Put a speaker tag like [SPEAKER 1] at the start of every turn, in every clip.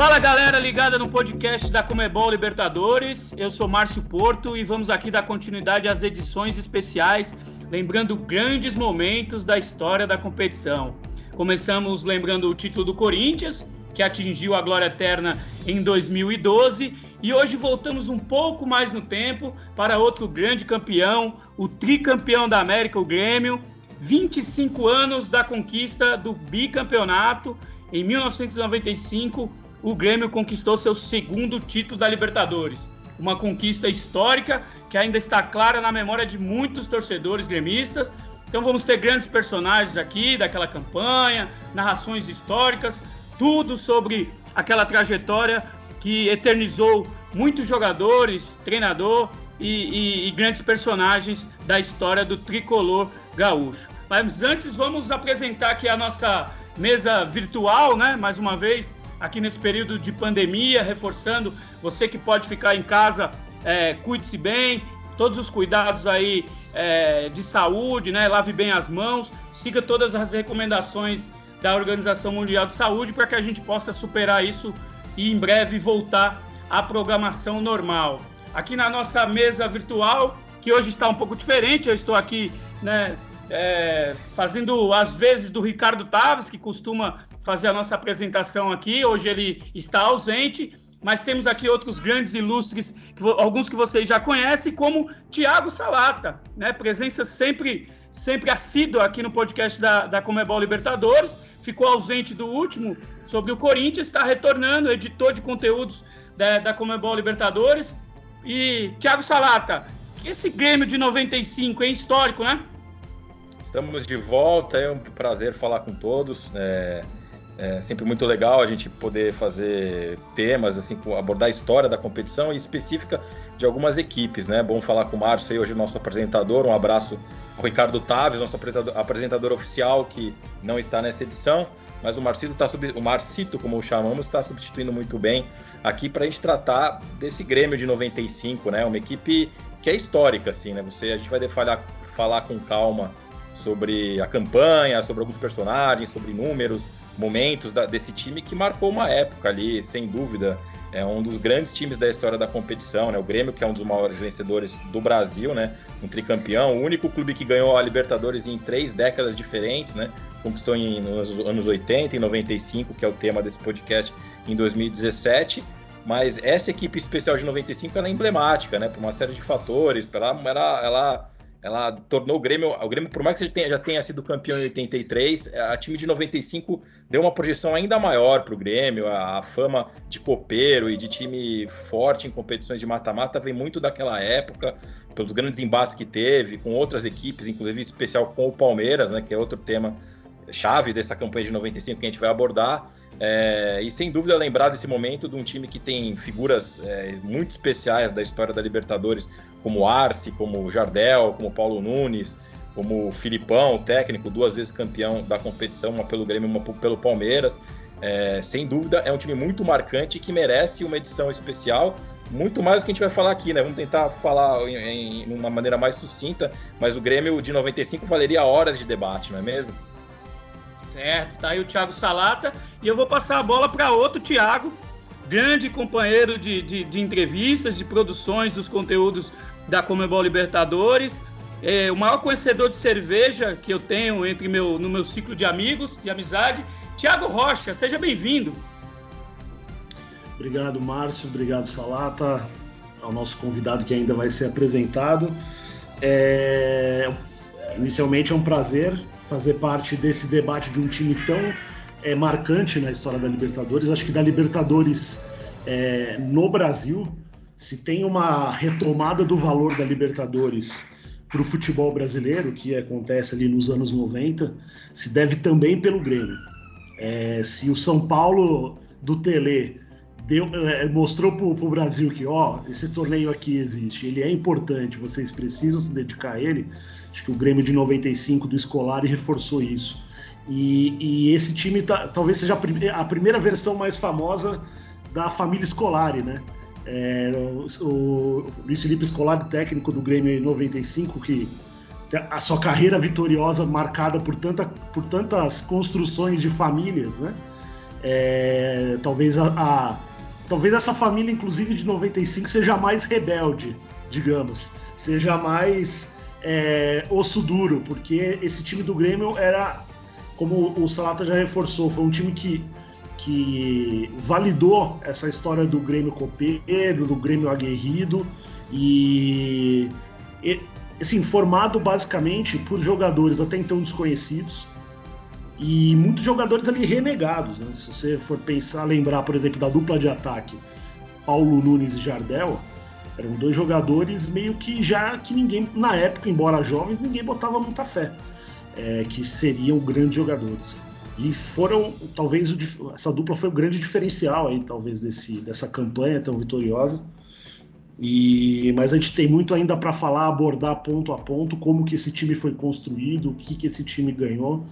[SPEAKER 1] Fala galera ligada no podcast da Comebol Libertadores. Eu sou Márcio Porto e vamos aqui dar continuidade às edições especiais, lembrando grandes momentos da história da competição. Começamos lembrando o título do Corinthians, que atingiu a glória eterna em 2012, e hoje voltamos um pouco mais no tempo para outro grande campeão, o tricampeão da América, o Grêmio. 25 anos da conquista do bicampeonato. Em 1995, o Grêmio conquistou seu segundo título da Libertadores. Uma conquista histórica que ainda está clara na memória de muitos torcedores gremistas. Então vamos ter grandes personagens aqui daquela campanha, narrações históricas, tudo sobre aquela trajetória que eternizou muitos jogadores, treinador e, e, e grandes personagens da história do tricolor gaúcho. Mas antes vamos apresentar aqui a nossa mesa virtual, né? Mais uma vez, aqui nesse período de pandemia, reforçando você que pode ficar em casa, é, cuide-se bem, todos os cuidados aí é, de saúde, né? Lave bem as mãos, siga todas as recomendações da Organização Mundial de Saúde para que a gente possa superar isso e em breve voltar à programação normal. Aqui na nossa mesa virtual, que hoje está um pouco diferente, eu estou aqui, né? É, fazendo as vezes do Ricardo Taves, que costuma fazer a nossa apresentação aqui. Hoje ele está ausente, mas temos aqui outros grandes ilustres, alguns que vocês já conhecem, como Tiago Salata, né? Presença sempre, sempre assídua aqui no podcast da, da Comebol Libertadores. Ficou ausente do último sobre o Corinthians, está retornando, editor de conteúdos da, da Comebol Libertadores. E Tiago Salata, esse Grêmio de 95 é histórico, né?
[SPEAKER 2] Estamos de volta, é um prazer falar com todos. É, é sempre muito legal a gente poder fazer temas, assim, abordar a história da competição e específica de algumas equipes, né? Bom falar com o Márcio aí, hoje nosso apresentador. Um abraço ao Ricardo Taves, nosso apresentador, apresentador oficial, que não está nessa edição. Mas o Marcito, tá sub... o Marcito como o chamamos, está substituindo muito bem aqui para a gente tratar desse Grêmio de 95, né? Uma equipe que é histórica, assim, né? Você, a gente vai falar, falar com calma sobre a campanha, sobre alguns personagens, sobre números, momentos da, desse time que marcou uma época ali, sem dúvida. É um dos grandes times da história da competição, né? O Grêmio, que é um dos maiores vencedores do Brasil, né? Um tricampeão, o único clube que ganhou a Libertadores em três décadas diferentes, né? Conquistou em, nos anos 80 e 95, que é o tema desse podcast, em 2017 mas essa equipe especial de 95 ela é emblemática, né? Por uma série de fatores. Ela, ela, ela ela tornou o Grêmio, o Grêmio, por mais que tenha, já tenha sido campeão em 83, a time de 95 deu uma projeção ainda maior para o Grêmio, a, a, fama de copeiro e de time forte em competições de mata-mata vem muito daquela época, pelos grandes embates que teve, com outras equipes, inclusive especial com o Palmeiras, né, que é outro tema chave dessa campanha de 95 que a gente vai abordar. É, e sem dúvida lembrar desse momento de um time que tem figuras é, muito especiais da história da Libertadores, como Arce, como Jardel, como Paulo Nunes, como Filipão, técnico, duas vezes campeão da competição, uma pelo Grêmio, uma pelo Palmeiras. É, sem dúvida, é um time muito marcante que merece uma edição especial, muito mais do que a gente vai falar aqui, né? Vamos tentar falar em, em uma maneira mais sucinta, mas o Grêmio de 95 valeria horas de debate, não é mesmo?
[SPEAKER 1] Certo, tá aí o Thiago Salata e eu vou passar a bola para outro Thiago, grande companheiro de, de, de entrevistas, de produções dos conteúdos da Comebol Libertadores. É, o maior conhecedor de cerveja que eu tenho entre meu, no meu ciclo de amigos, de amizade, Tiago Rocha, seja bem-vindo.
[SPEAKER 3] Obrigado, Márcio, obrigado, Salata, ao nosso convidado que ainda vai ser apresentado. É, inicialmente é um prazer fazer parte desse debate de um time tão é, marcante na história da Libertadores. Acho que da Libertadores é, no Brasil, se tem uma retomada do valor da Libertadores para o futebol brasileiro, que acontece ali nos anos 90, se deve também pelo Grêmio. É, se o São Paulo do Tele deu, é, mostrou para o Brasil que ó, esse torneio aqui existe, ele é importante, vocês precisam se dedicar a ele, acho que o Grêmio de 95 do Escolar reforçou isso. E, e esse time tá, talvez seja a, a primeira versão mais famosa da família Scolari, né? É, o, o Luiz Felipe Scolari, técnico do Grêmio em 95, que a sua carreira vitoriosa marcada por, tanta, por tantas construções de famílias, né? É, talvez a, a, talvez essa família, inclusive de 95, seja mais rebelde, digamos, seja mais é, osso duro, porque esse time do Grêmio era, como o Salata já reforçou, foi um time que, que validou essa história do Grêmio copeiro, do Grêmio aguerrido e, e assim, formado basicamente por jogadores até então desconhecidos e muitos jogadores ali renegados. Né? Se você for pensar, lembrar, por exemplo, da dupla de ataque, Paulo Nunes e Jardel, eram dois jogadores meio que já que ninguém, na época, embora jovens, ninguém botava muita fé é, que seriam grandes jogadores. E foram, talvez, essa dupla foi o grande diferencial aí, talvez, desse, dessa campanha tão vitoriosa. E, mas a gente tem muito ainda para falar, abordar ponto a ponto, como que esse time foi construído, o que, que esse time ganhou.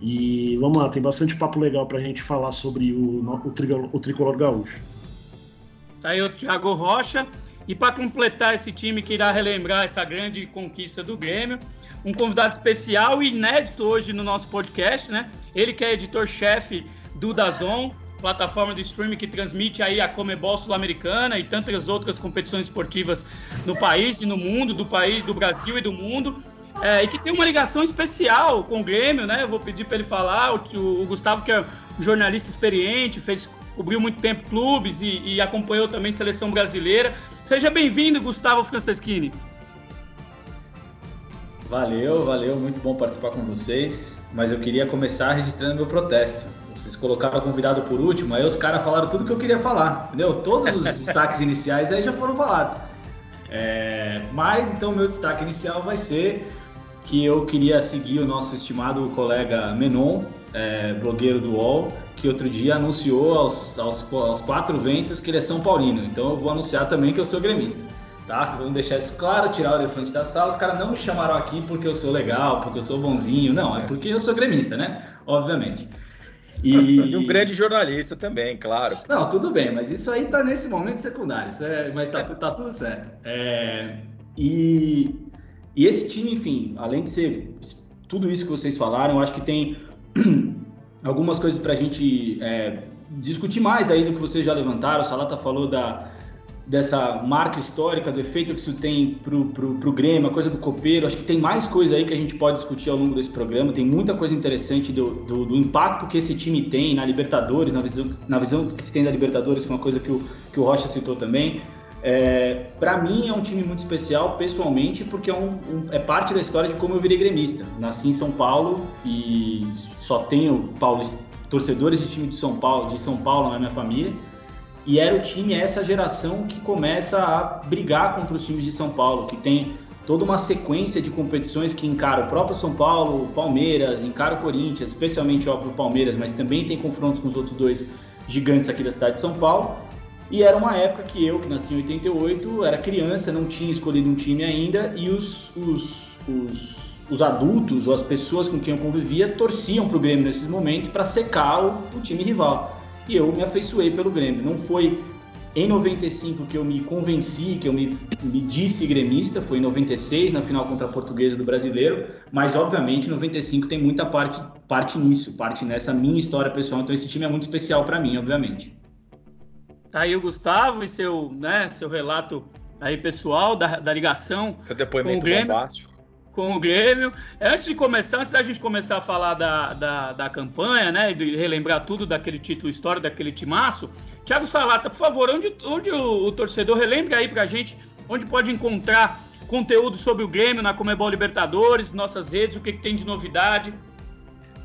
[SPEAKER 3] E vamos lá, tem bastante papo legal para a gente falar sobre o, o, tricolor, o tricolor gaúcho.
[SPEAKER 1] Tá aí o Thiago Rocha. E para completar esse time que irá relembrar essa grande conquista do Grêmio, um convidado especial e inédito hoje no nosso podcast, né? Ele que é editor-chefe do Dazon, plataforma de streaming que transmite aí a Comebol Sul-Americana e tantas outras competições esportivas no país e no mundo, do país, do Brasil e do mundo. É, e que tem uma ligação especial com o Grêmio, né? Eu vou pedir para ele falar. O, o, Gustavo, que é um jornalista experiente, fez, cobriu muito tempo clubes e, e acompanhou também seleção brasileira. Seja bem-vindo, Gustavo Franceschini.
[SPEAKER 4] Valeu, valeu, muito bom participar com vocês. Mas eu queria começar registrando meu protesto. Vocês colocaram o convidado por último, aí os caras falaram tudo que eu queria falar, entendeu? Todos os destaques iniciais aí já foram falados. É, mas então meu destaque inicial vai ser que eu queria seguir o nosso estimado colega Menon, é, blogueiro do UOL, que outro dia anunciou aos, aos, aos, quatro ventos que ele é São Paulino. Então eu vou anunciar também que eu sou gremista. Tá? Vamos deixar isso claro, tirar o elefante da sala. Os caras não me chamaram aqui porque eu sou legal, porque eu sou bonzinho. Não, é porque eu sou gremista, né? Obviamente.
[SPEAKER 2] E... e um grande jornalista também, claro.
[SPEAKER 4] Não, tudo bem, mas isso aí tá nesse momento secundário. Isso é, mas tá, tá tudo certo. É, e e esse time, enfim, além de ser tudo isso que vocês falaram, acho que tem algumas coisas para a gente é, discutir mais aí do que vocês já levantaram. O Salata falou da, dessa marca histórica, do efeito que isso tem pro, pro, pro Grêmio, a coisa do copeiro. Acho que tem mais coisa aí que a gente pode discutir ao longo desse programa. Tem muita coisa interessante do, do, do impacto que esse time tem na Libertadores, na visão, na visão que se tem da Libertadores, é uma coisa que o, que o Rocha citou também. É, para mim é um time muito especial, pessoalmente, porque é, um, um, é, parte da história de como eu virei gremista. Nasci em São Paulo e só tenho Paulo, torcedores de time de São Paulo, de São Paulo na minha família. E era o time, essa geração que começa a brigar contra os times de São Paulo, que tem toda uma sequência de competições que encara o próprio São Paulo, Palmeiras, encara o Corinthians, especialmente óbvio o Palmeiras, mas também tem confrontos com os outros dois gigantes aqui da cidade de São Paulo. E era uma época que eu, que nasci em 88, era criança, não tinha escolhido um time ainda, e os, os, os, os adultos ou as pessoas com quem eu convivia torciam para o Grêmio nesses momentos para secar o, o time rival. E eu me afeiçoei pelo Grêmio. Não foi em 95 que eu me convenci, que eu me, me disse gremista, foi em 96, na final contra a Portuguesa do Brasileiro, mas obviamente 95 tem muita parte, parte nisso, parte nessa minha história pessoal, então esse time é muito especial para mim, obviamente.
[SPEAKER 1] Tá aí o Gustavo e seu, né, seu relato aí pessoal da, da ligação.
[SPEAKER 2] Seu depoimento com o Grêmio, bombástico.
[SPEAKER 1] Com o Grêmio. Antes de começar, antes da gente começar a falar da, da, da campanha, né, de relembrar tudo daquele título histórico, daquele timaço, Thiago Salata, por favor, onde, onde o, o torcedor, relembre aí pra gente, onde pode encontrar conteúdo sobre o Grêmio na Comebol Libertadores, nossas redes, o que, que tem de novidade.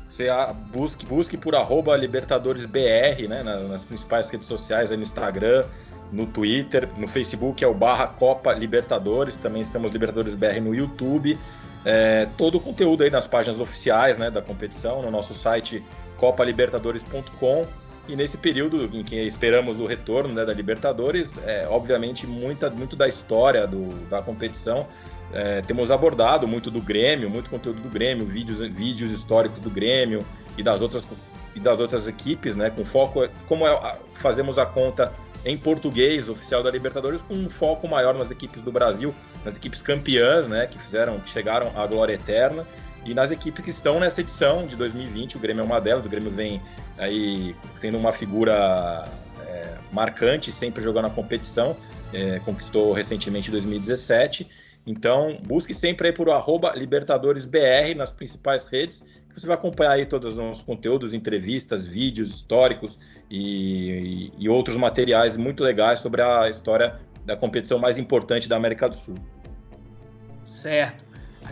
[SPEAKER 2] Você busque, busque por arroba LibertadoresBR, né, nas principais redes sociais, aí no Instagram, no Twitter, no Facebook é o barra Copa Libertadores, também estamos Libertadores BR no YouTube. É, todo o conteúdo aí nas páginas oficiais né, da competição, no nosso site copalibertadores.com. E nesse período em que esperamos o retorno né, da Libertadores, é, obviamente muita, muito da história do, da competição é, temos abordado muito do Grêmio, muito conteúdo do Grêmio, vídeos, vídeos históricos do Grêmio e das outras, e das outras equipes, né? Com foco, como é, fazemos a conta em português oficial da Libertadores, com um foco maior nas equipes do Brasil, nas equipes campeãs, né? Que fizeram, que chegaram à glória eterna e nas equipes que estão nessa edição de 2020. O Grêmio é uma delas. O Grêmio vem aí sendo uma figura é, marcante, sempre jogando a competição, é, conquistou recentemente em 2017. Então, busque sempre aí por arroba LibertadoresBR nas principais redes, você vai acompanhar aí todos os nossos conteúdos, entrevistas, vídeos históricos e, e, e outros materiais muito legais sobre a história da competição mais importante da América do Sul.
[SPEAKER 1] Certo.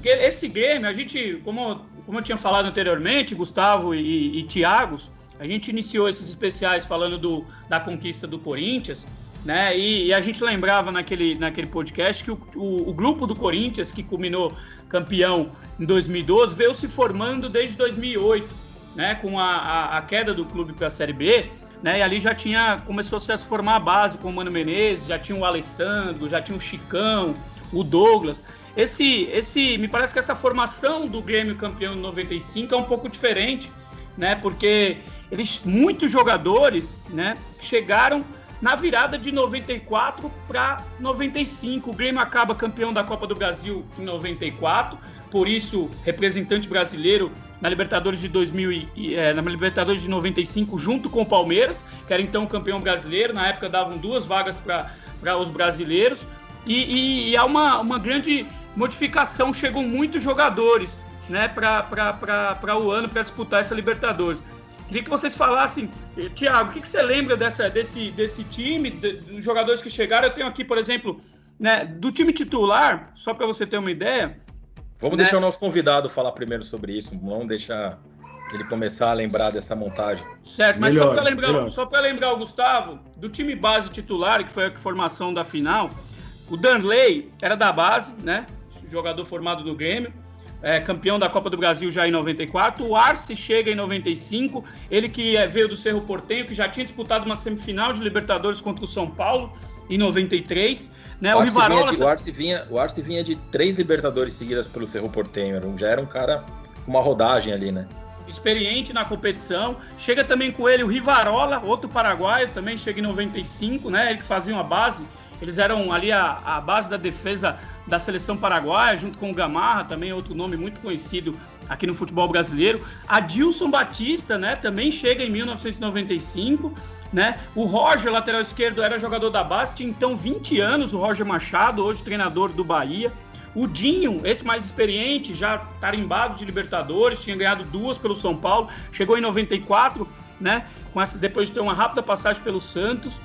[SPEAKER 1] Esse Grêmio, a gente, como, como eu tinha falado anteriormente, Gustavo e, e Tiagos, a gente iniciou esses especiais falando do, da conquista do Corinthians, né? E, e, a gente lembrava naquele, naquele podcast que o, o, o, grupo do Corinthians, que culminou campeão em 2012, veio se formando desde 2008, né? Com a, a, a queda do clube para a Série B, né? E ali já tinha começou a se formar a base com o Mano Menezes, já tinha o Alessandro, já tinha o Chicão, o Douglas. Esse, esse, me parece que essa formação do Grêmio campeão de 95 é um pouco diferente, né? Porque eles, muitos jogadores, né, chegaram na virada de 94 para 95. O Grêmio acaba campeão da Copa do Brasil em 94, por isso representante brasileiro na Libertadores de 2000 e, é, na Libertadores de 95 junto com o Palmeiras, que era então campeão brasileiro. Na época davam duas vagas para os brasileiros e, e, e há uma, uma grande modificação. Chegam muitos jogadores né, para o ano para disputar essa Libertadores. Queria que vocês falassem, eh, Tiago, o que, que, você lembra dessa, desse, desse time, de, dos jogadores que chegaram? Eu tenho aqui, por exemplo, né, do time titular, só para você ter uma ideia.
[SPEAKER 2] Vamos né? deixar o nosso convidado falar primeiro sobre isso, vamos deixar ele começar a lembrar dessa montagem.
[SPEAKER 1] Certo, mas melhor, só para lembrar, só lembrar o Gustavo, do time base titular, que foi a formação da final, o Danley era da base, né? Jogador formado no Grêmio é, campeão da Copa do Brasil já em 94. O Arce chega em 95, ele que é, veio do Cerro Portenho, que já tinha disputado uma semifinal de Libertadores contra o São Paulo em 93. Né?
[SPEAKER 2] O, o Rivarola. De, o, Arce vinha, o Arce vinha de três Libertadores seguidas pelo Cerro Portenho, já era um cara com uma rodagem ali, né?
[SPEAKER 1] experiente na competição. Chega também com ele o Rivarola, outro paraguaio, também chega em 95, né? Ele que fazia uma base. Eles eram ali a, a base da defesa da seleção paraguaia, junto com o Gamarra, também outro nome muito conhecido aqui no futebol brasileiro. Adilson Batista, né, também chega em 1995, né? O Roger, lateral esquerdo, era jogador da base, tinha então 20 anos, o Roger Machado, hoje treinador do Bahia. O Dinho, esse mais experiente, já tarimbado de Libertadores, tinha ganhado duas pelo São Paulo, chegou em 94, né? Com essa, depois de ter uma rápida passagem pelo Santos.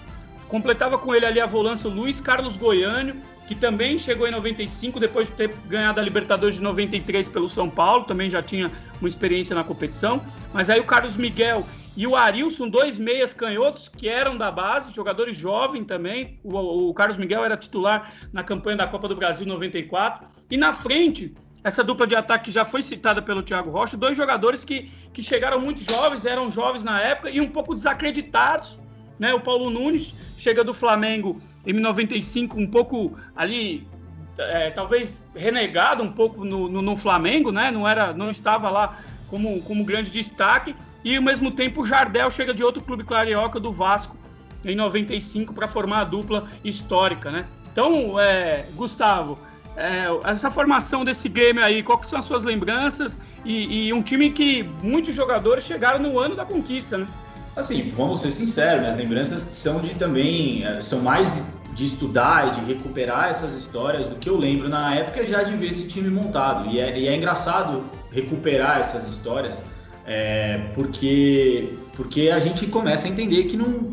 [SPEAKER 1] Completava com ele ali a volância o Luiz Carlos Goiânio, que também chegou em 95, depois de ter ganhado a Libertadores de 93 pelo São Paulo, também já tinha uma experiência na competição. Mas aí o Carlos Miguel e o Arilson, dois meias canhotos que eram da base, jogadores jovens também. O, o Carlos Miguel era titular na campanha da Copa do Brasil 94. E na frente, essa dupla de ataque já foi citada pelo Thiago Rocha, dois jogadores que, que chegaram muito jovens, eram jovens na época e um pouco desacreditados. Né? O Paulo Nunes chega do Flamengo M95 um pouco ali, é, talvez renegado um pouco no, no, no, Flamengo, né? Não, era, não estava lá como, como grande destaque. E ao mesmo tempo o Jardel chega de outro clube carioca do Vasco em 95 para formar a dupla histórica, né? Então, é, Gustavo, é, essa formação desse game aí, quais são as suas lembranças? E, e um time que muitos jogadores chegaram no ano da conquista, né?
[SPEAKER 4] Assim, vamos ser sinceros, minhas lembranças são de também, eh, são mais de estudar e de recuperar essas histórias do que eu lembro na época já de ver esse time montado. E é, e é engraçado recuperar essas histórias, é, porque, porque a gente começa a entender que não.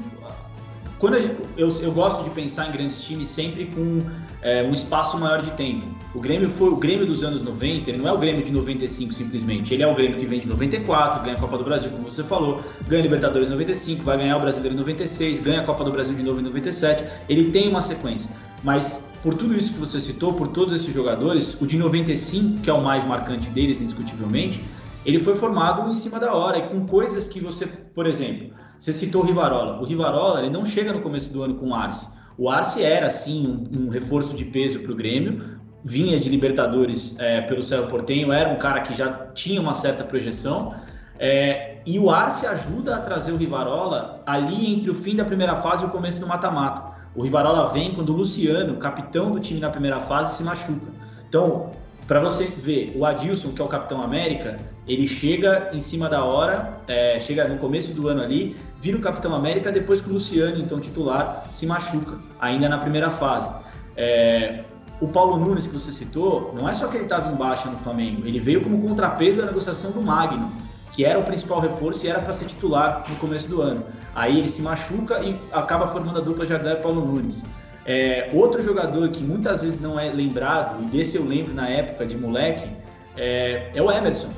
[SPEAKER 4] Quando gente, eu, eu gosto de pensar em grandes times sempre com é, um espaço maior de tempo. O Grêmio foi o Grêmio dos anos 90, ele não é o Grêmio de 95 simplesmente, ele é o Grêmio que vem de 94, ganha a Copa do Brasil, como você falou, ganha a Libertadores em 95, vai ganhar o Brasileiro em 96, ganha a Copa do Brasil de novo em 97, ele tem uma sequência. Mas por tudo isso que você citou, por todos esses jogadores, o de 95, que é o mais marcante deles, indiscutivelmente, ele foi formado em cima da hora e com coisas que você, por exemplo, você citou o Rivarola. O Rivarola, ele não chega no começo do ano com o Arce. O Arce era, sim, um, um reforço de peso para o Grêmio, vinha de Libertadores é, pelo Cerro Portenho, era um cara que já tinha uma certa projeção, é, e o Arce ajuda a trazer o Rivarola ali entre o fim da primeira fase e o começo do mata-mata. O Rivarola vem quando o Luciano, capitão do time na primeira fase, se machuca. Então, para você ver, o Adilson, que é o Capitão América, ele chega em cima da hora, é, chega no começo do ano ali, vira o Capitão América depois que o Luciano, então titular, se machuca, ainda na primeira fase. É, o Paulo Nunes, que você citou, não é só que ele estava em baixa no Flamengo, ele veio como contrapeso da negociação do Magno, que era o principal reforço e era para ser titular no começo do ano. Aí ele se machuca e acaba formando a dupla Jardel e Paulo Nunes. É, outro jogador que muitas vezes não é lembrado, e desse eu lembro na época de moleque, é, é o Emerson.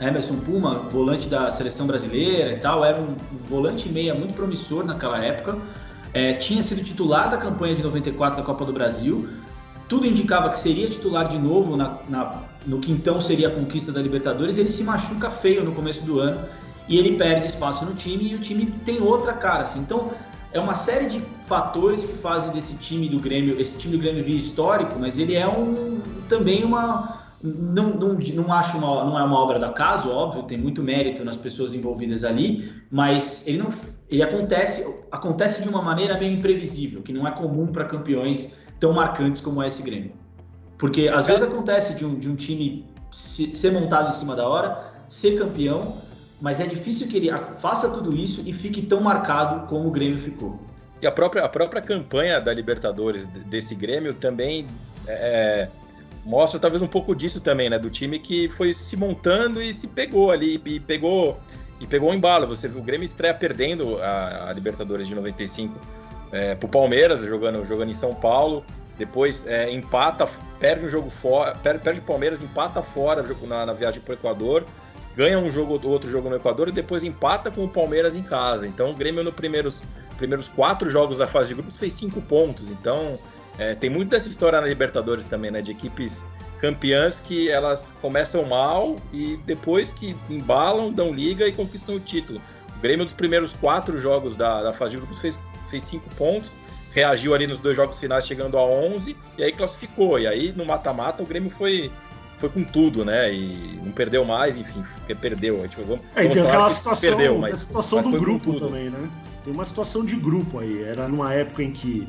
[SPEAKER 4] Emerson Puma, volante da seleção brasileira e tal, era um volante meia muito promissor naquela época. É, tinha sido titular da campanha de 94 da Copa do Brasil. Tudo indicava que seria titular de novo na, na, no que então seria a conquista da Libertadores. Ele se machuca feio no começo do ano e ele perde espaço no time e o time tem outra cara. Assim. Então, é uma série de fatores que fazem desse time do Grêmio, esse time do Grêmio via histórico, mas ele é um também uma não, não, não acho uma, não é uma obra da casa, óbvio, tem muito mérito nas pessoas envolvidas ali, mas ele não ele acontece acontece de uma maneira meio imprevisível, que não é comum para campeões tão marcantes como é esse Grêmio. Porque às vezes acontece de um, de um time ser montado em cima da hora, ser campeão, mas é difícil que ele faça tudo isso e fique tão marcado como o Grêmio ficou.
[SPEAKER 2] E a própria, a própria campanha da Libertadores desse Grêmio também é, mostra talvez um pouco disso também, né? Do time que foi se montando e se pegou ali, e pegou e pegou um embalo. Você viu o Grêmio estreia perdendo a, a Libertadores de 95 é, pro Palmeiras, jogando, jogando em São Paulo. Depois é, empata, perde um jogo fora, perde, o Palmeiras, empata fora na, na viagem para o Equador ganha um jogo outro jogo no Equador e depois empata com o Palmeiras em casa. Então o Grêmio nos primeiros, primeiros quatro jogos da fase de grupos fez cinco pontos. Então é, tem muito dessa história na Libertadores também, né? De equipes campeãs que elas começam mal e depois que embalam, dão liga e conquistam o título. O Grêmio dos primeiros quatro jogos da, da fase de grupos fez, fez cinco pontos, reagiu ali nos dois jogos finais chegando a 11 e aí classificou. E aí no mata-mata o Grêmio foi foi com tudo, né? E não perdeu mais, enfim, perdeu. A gente,
[SPEAKER 3] vamos, é, tem aquela situação, perdeu, mas, situação mas do grupo também, né? Tem uma situação de grupo aí. Era numa época em que.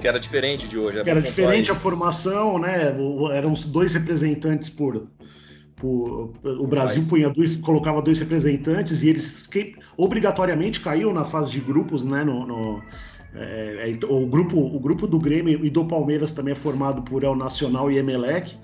[SPEAKER 2] Que era diferente de hoje.
[SPEAKER 3] Que era diferente a formação, né? Eram dois representantes por. Por o Brasil mas... punha dois, colocava dois representantes e eles que, obrigatoriamente caíam na fase de grupos, né? no, no é, é, o, grupo, o grupo do Grêmio e do Palmeiras também é formado por El Nacional e Emelec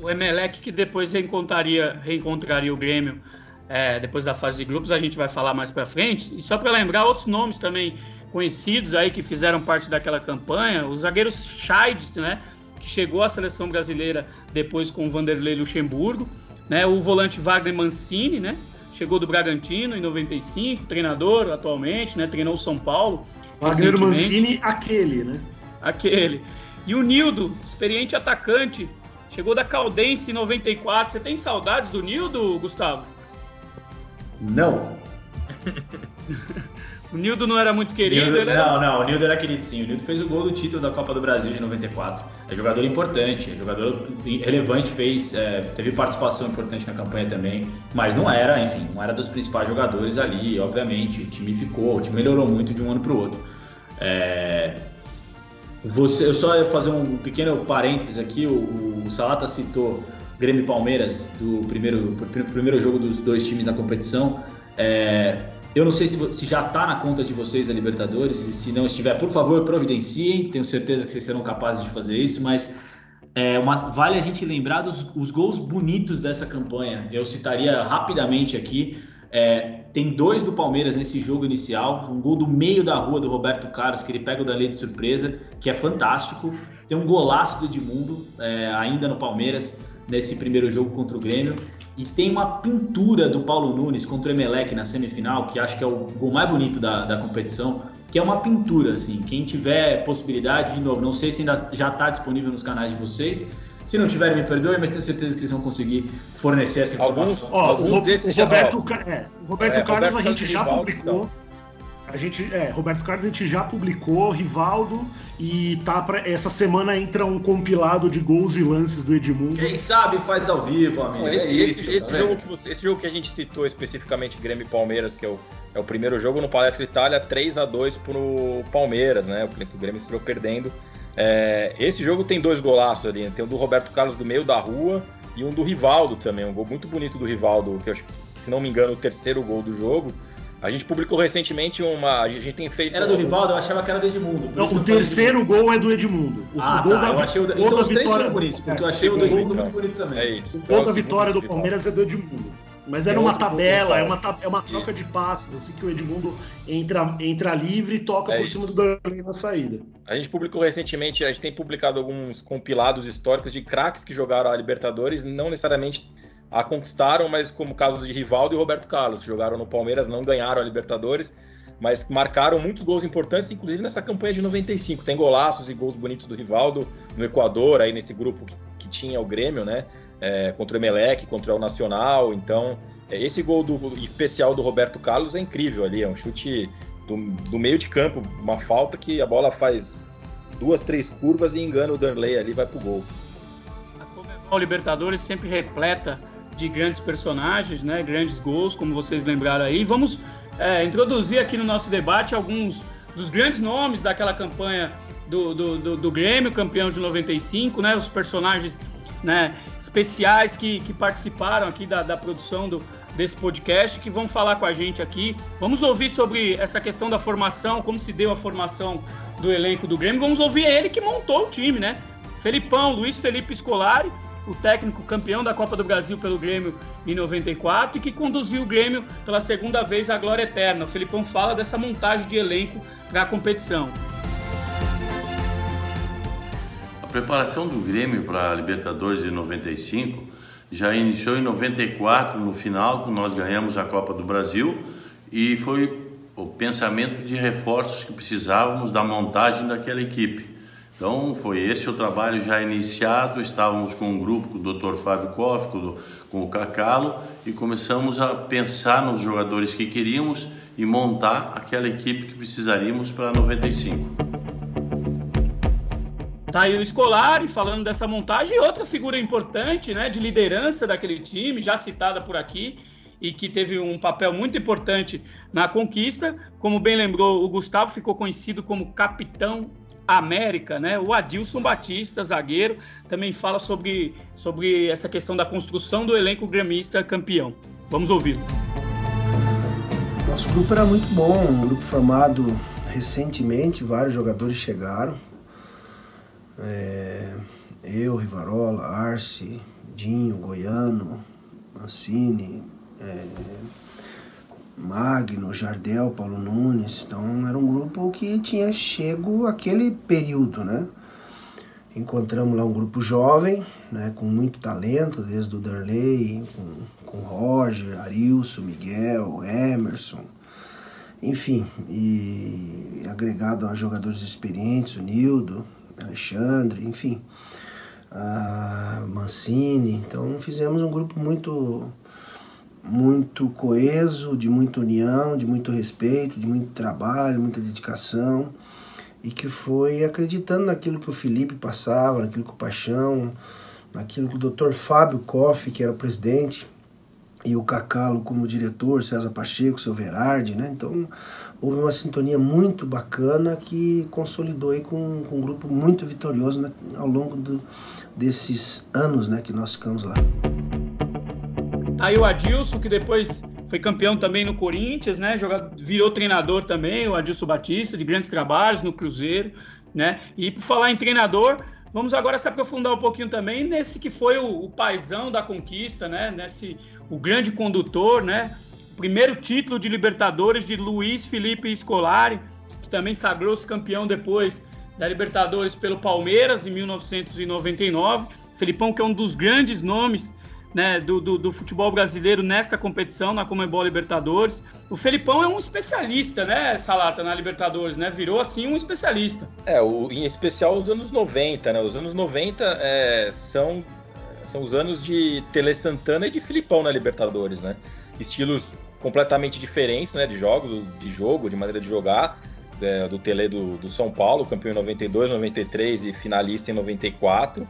[SPEAKER 1] o Emelec que depois reencontraria, reencontraria o Grêmio é, depois da fase de grupos, a gente vai falar mais para frente. E só para lembrar outros nomes também conhecidos aí que fizeram parte daquela campanha, o zagueiro Scheid, né, que chegou à seleção brasileira depois com o Vanderlei Luxemburgo, né, o volante Wagner Mancini, né, chegou do Bragantino em 95, treinador atualmente, né, treinou o São Paulo.
[SPEAKER 3] Wagner Mancini, aquele, né?
[SPEAKER 1] Aquele. E o Nildo, experiente atacante, Chegou da Caldense em 94. Você tem saudades do Nildo, Gustavo?
[SPEAKER 4] Não.
[SPEAKER 1] o Nildo não era muito querido?
[SPEAKER 4] Nildo, não, não, o Nildo era querido sim. O Nildo fez o gol do título da Copa do Brasil de 94. É jogador importante, é jogador relevante, fez, é, teve participação importante na campanha também, mas não era, enfim, não era dos principais jogadores ali, obviamente. O time ficou, o time melhorou muito de um ano para o outro. É, você, eu só ia fazer um pequeno parênteses aqui. O, o Salata citou Grêmio e Palmeiras do primeiro, primeiro jogo dos dois times na competição. É, eu não sei se, se já está na conta de vocês da Libertadores. E se não estiver, por favor, providenciem. Tenho certeza que vocês serão capazes de fazer isso. Mas é, uma, vale a gente lembrar dos os gols bonitos dessa campanha. Eu citaria rapidamente aqui. É, tem dois do Palmeiras nesse jogo inicial, um gol do meio da rua do Roberto Carlos, que ele pega o Dali de surpresa, que é fantástico. Tem um golaço do Edmundo, é, ainda no Palmeiras, nesse primeiro jogo contra o Grêmio. E tem uma pintura do Paulo Nunes contra o Emelec na semifinal, que acho que é o gol mais bonito da, da competição, que é uma pintura, assim. Quem tiver possibilidade, de novo, não sei se ainda já está disponível nos canais de vocês, se não tiverem, me perdoem, mas tenho certeza que vocês vão conseguir fornecer essa informação.
[SPEAKER 3] Alguns, ó, alguns desses o Roberto, é, o Roberto é, Carlos Roberto a gente já publicou. A gente, é, Roberto Carlos a gente já publicou, Rivaldo, e tá pra, essa semana entra um compilado de gols e lances do Edmundo.
[SPEAKER 4] Quem sabe faz ao vivo, amigo.
[SPEAKER 2] Esse, é isso, esse, esse tá jogo que você, esse jogo que a gente citou especificamente, Grêmio e Palmeiras, que é o, é o primeiro jogo no Palestra Itália, 3 a 2 pro Palmeiras, né? O, o Grêmio estreou perdendo É, esse jogo tem dois golaços ali, né? tem um do Roberto Carlos do meio da rua e um do Rivaldo também, um gol muito bonito do Rivaldo, que eu acho que, se não me engano, o terceiro gol do jogo. A gente publicou recentemente uma. A gente tem feito.
[SPEAKER 4] Era do Rivaldo, eu achava que era do Edmundo.
[SPEAKER 3] Não, o terceiro gol é do Edmundo.
[SPEAKER 4] O ah, gol tá, da, eu achei o, então os três foram bonitos, porque eu achei o do Edmundo muito bonito também. É
[SPEAKER 3] isso. O gol da vitória do Palmeiras é do Edmundo. Mas era uma tabela, é uma, é uma troca de passes, assim que o Edmundo entra, entra livre e toca é por isso. cima do Danley na saída.
[SPEAKER 2] A gente publicou recentemente, a gente tem publicado alguns compilados históricos de craques que jogaram a Libertadores, não necessariamente a conquistaram, mas como casos de Rivaldo e Roberto Carlos, jogaram no Palmeiras, não ganharam a Libertadores, mas marcaram muitos gols importantes, inclusive nessa campanha de 95. Tem golaços e gols bonitos do Rivaldo no Equador, aí nesse grupo que, que tinha o Grêmio, né? é, contra o Emelec, contra o Nacional. Então, é, esse gol do, especial do Roberto Carlos é incrível ali. É um chute do, do meio de campo, uma falta que a bola faz duas, três curvas e engana o Darley ali vai pro gol.
[SPEAKER 1] A Libertadores sempre repleta de grandes personagens, né? Grandes gols, como vocês lembraram aí. Vamos é, introduzir aqui no nosso debate alguns dos grandes nomes daquela campanha do, do, do, do Grêmio, campeão de 95, né? Os personagens né, especiais que, que participaram aqui da, da produção do, desse podcast, que vão falar com a gente aqui. Vamos ouvir sobre essa questão da formação, como se deu a formação do elenco do Grêmio. Vamos ouvir ele que montou o time, né? Felipão, Luiz Felipe Scolari, o técnico campeão da Copa do Brasil pelo Grêmio em 94 e que conduziu o Grêmio pela segunda vez à glória eterna. O Felipão fala dessa montagem de elenco para a competição
[SPEAKER 5] preparação do Grêmio para a Libertadores de 95 já iniciou em 94, no final, quando nós ganhamos a Copa do Brasil, e foi o pensamento de reforços que precisávamos da montagem daquela equipe. Então, foi esse o trabalho já iniciado. Estávamos com um grupo com o Dr. Fábio Koff, com, o Cacalo, e começamos a pensar nos jogadores que queríamos e montar aquela equipe que precisaríamos para 95.
[SPEAKER 1] Tá aí o Scolari falando dessa montagem outra figura importante, né, de liderança daquele time, já citada por aqui e que teve um papel muito importante na conquista. Como bem lembrou o Gustavo, ficou conhecido como Capitão América, né? O Adilson Batista, zagueiro, também fala sobre, sobre essa questão da construção do elenco gremista campeão. Vamos ouvir.
[SPEAKER 6] Nosso grupo era muito bom, um grupo formado recentemente, vários jogadores chegaram. É, eu, Rivarola, Arce, Dinho, Goiano, Mancini, é, Magno, Jardel, Paulo Nunes. Então era um grupo que tinha chego aquele período, né? Encontramos lá um grupo jovem, né, com muito talento, desde o Darley, com, com Roger, Arilson, Miguel, Emerson, enfim, e agregado a jogadores experientes, o Nildo, Alexandre, enfim, Mancini. Então fizemos um grupo muito muito coeso, de muita união, de muito respeito, de muito trabalho, muita dedicação e que foi acreditando naquilo que o Felipe passava, naquilo que o Paixão, naquilo que o Dr. Fábio Koff, que era o presidente, e o Cacalo como diretor, César Pacheco, seu Verardi, né? Então houve uma sintonia muito bacana que consolidou aí com, com um grupo muito vitorioso né, ao longo do, desses anos né, que nós ficamos lá.
[SPEAKER 1] Tá aí o Adilson, que depois foi campeão também no Corinthians, né? Jogador, virou treinador também, o Adilson Batista, de grandes trabalhos no Cruzeiro, né? E por falar em treinador, vamos agora se aprofundar um pouquinho também nesse que foi o, o paizão da conquista, né? Nesse o grande condutor, né? primeiro título de Libertadores de Luiz Felipe Scolari, que também sagrou-se campeão depois da Libertadores pelo Palmeiras em 1999. Felipão, que é um dos grandes nomes né, do, do, do, futebol brasileiro nesta competição, na Comebol Libertadores. O Felipão é um especialista, né, Salata, na Libertadores, né? Virou, assim, um especialista.
[SPEAKER 2] É, o, em especial os anos 90, né? Os anos 90 é, são, são os anos de Tele Santana e de Filipão na Libertadores, né? Estilos completamente diferentes, né, de jogos, de jogo, de maneira de jogar, é, do Tele do, do, São Paulo, campeão em 92, 93 e finalista em 94.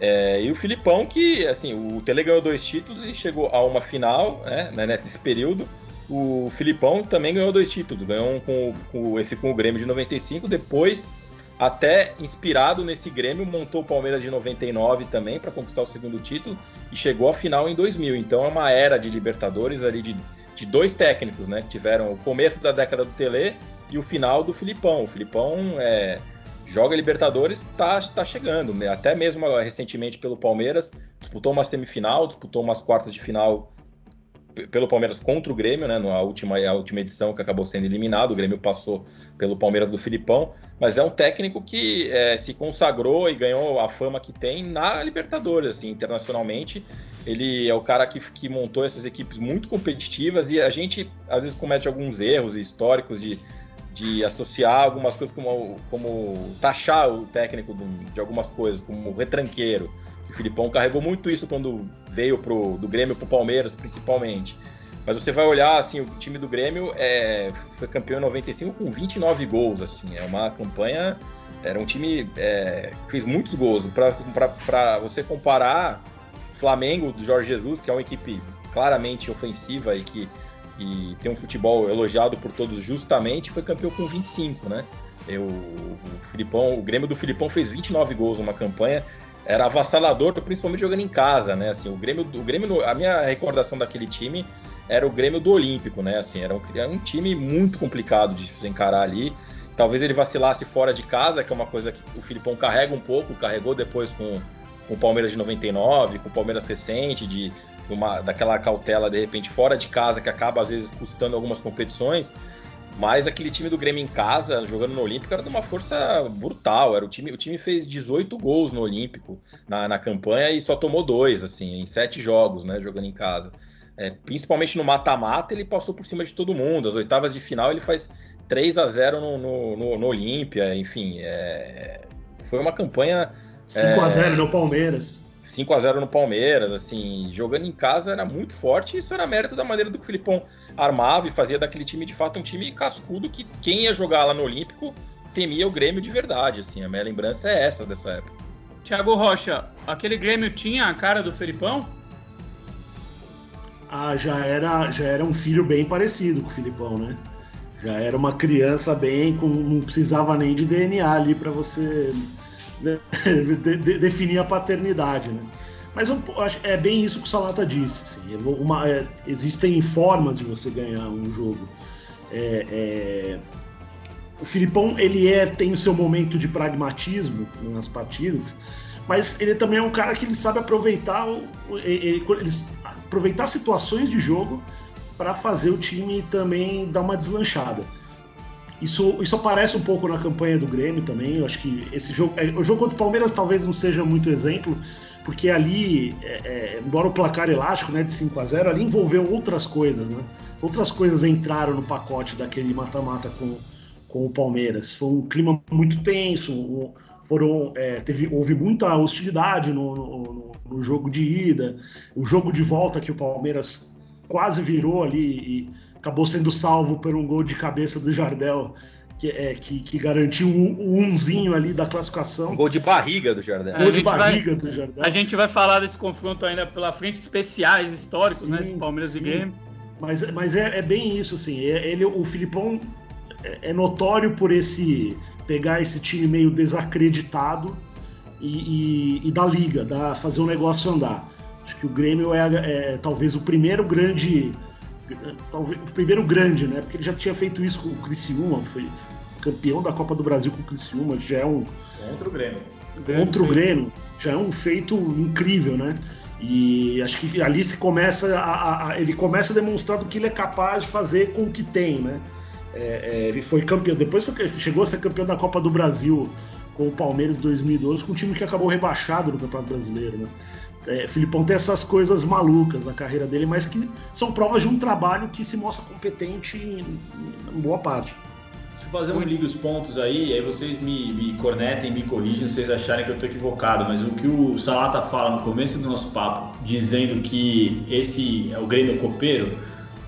[SPEAKER 2] É, e o Filipão, que, assim, o Tele ganhou dois títulos e chegou a uma final, né, né nesse período. O Filipão também ganhou dois títulos, ganhou um com, com esse com o Grêmio de 95, depois até inspirado nesse Grêmio, montou o Palmeiras de 99 também para conquistar o segundo título e chegou à final em 2000. Então é uma era de Libertadores ali de, de dois técnicos, né? Que tiveram o começo da década do Tele e o final do Filipão. O Filipão é, joga Libertadores, tá, tá chegando, né? Até mesmo recentemente pelo Palmeiras, disputou uma semifinal, disputou umas quartas de final pelo Palmeiras contra o Grêmio, né? Na última, a última edição que acabou sendo eliminado, o Grêmio passou pelo Palmeiras do Filipão, mas é um técnico que é, se consagrou e ganhou a fama que tem na Libertadores, assim, internacionalmente. Ele é o cara que, que montou essas equipes muito competitivas e a gente às vezes comete alguns erros históricos de, de associar algumas coisas como, como taxar o técnico de, algumas coisas, como retranqueiro. O Filipão carregou muito isso quando veio pro, do Grêmio para o Palmeiras, principalmente. Mas você vai olhar, assim, o time do Grêmio é, foi campeão em 95 com 29 gols, assim. É uma campanha... Era um time é, que fez muitos gols. Para você comparar Flamengo do Jorge Jesus, que é uma equipe claramente ofensiva e que, que tem um futebol elogiado por todos justamente, foi campeão com 25, né? Eu, o, Filipão, o Grêmio do Filipão fez 29 gols numa campanha era avassalador, principalmente jogando em casa, né? Assim, o Grêmio, o Grêmio, a minha recordação daquele time era o Grêmio do Olímpico, né? Assim, era um, era um time muito complicado de se encarar ali. Talvez ele vacilasse fora de casa, que é uma coisa que o Filipão carrega um pouco, carregou depois com, com o Palmeiras de 99, com o Palmeiras recente, de uma, daquela cautela de repente fora de casa que acaba às vezes custando algumas competições. Mas aquele time do Grêmio em casa, jogando no Olímpico, era de uma força brutal. Era o time, o time fez 18 gols no Olímpico na, na campanha e só tomou dois, assim, em sete jogos, né, jogando em casa. É, principalmente no mata-mata, ele passou por cima de todo mundo. As oitavas de final, ele faz 3 a 0 no, no, no, no Olímpia, enfim. É, foi uma campanha.
[SPEAKER 3] 5 a 0 é, no Palmeiras.
[SPEAKER 2] 5 a 0 no Palmeiras, assim, jogando em casa era muito forte, e isso era mérito da maneira do que o Filipão armava e fazia daquele time de fato um time cascudo que quem ia jogar lá no Olímpico temia o Grêmio de verdade, assim, a minha lembrança é essa dessa época.
[SPEAKER 1] Tiago Rocha, aquele Grêmio tinha a cara do Felipão?
[SPEAKER 3] Ah, já era, já era um filho bem parecido com o Filipão, né? Já era uma criança bem, com, não precisava nem de DNA ali para você de, de, definir a paternidade, né? Mas eu é bem isso que o Salata disse. Assim, uma, é, existem formas de você ganhar um jogo. É, é, o Filipão ele é, tem o seu momento de pragmatismo nas partidas, mas ele também é um cara que ele sabe aproveitar, ele, ele, aproveitar situações de jogo para fazer o time também dar uma deslanchada. Isso, isso aparece um pouco na campanha do Grêmio também. Eu acho que esse jogo, é, o jogo contra o Palmeiras talvez não seja muito exemplo, porque ali, é, é, embora o placar elástico, né, de 5 a 0 ali envolveu outras coisas, né? Outras coisas entraram no pacote daquele mata-mata com, com o Palmeiras. Foi um clima muito tenso, foram, é, teve, houve muita hostilidade no, no, no, jogo de ida, o jogo de volta que o Palmeiras quase virou ali e acabou sendo salvo por um gol de cabeça do Jardel, que, é, que, que garantiu o, o umzinho ali da classificação. Um
[SPEAKER 2] gol de barriga do Jardel.
[SPEAKER 1] Gol de barriga vai, do Jardel. A gente vai falar desse confronto ainda pela frente, especiais históricos, né, sim, né? Palmeiras sim. e Grêmio.
[SPEAKER 3] Mas, mas é, é bem isso, assim. É, ele, o Filipão é, é notório por esse pegar esse time meio desacreditado e, e, e da liga, da, fazer o negócio andar. Acho que o Grêmio é, é talvez o primeiro grande talvez o primeiro grande, né? Porque ele já tinha feito isso com o Criciúma, foi campeão da Copa do Brasil com o Criciúma, já é um
[SPEAKER 4] contra o Grêmio.
[SPEAKER 3] Contra o Grêmio, já é um feito incrível, né? E acho que ali se começa a, a, ele começa a demonstrar do que ele é capaz de fazer com o que tem, né? É, é, ele foi campeão, depois foi, chegou a ser campeão da Copa do Brasil com o Palmeiras em 2012, com um time que acabou rebaixado no Campeonato Brasileiro, né? É, Filipão tem essas coisas malucas na carreira dele, mas que são provas de um trabalho que se mostra competente em, em boa parte.
[SPEAKER 4] Deixa eu fazer um ligue os pontos aí, aí vocês me, me cornetem, me corrigem se vocês acharem que eu estou equivocado, mas o que o Salata fala no começo do nosso papo, dizendo que esse é o Grêmio copeiro,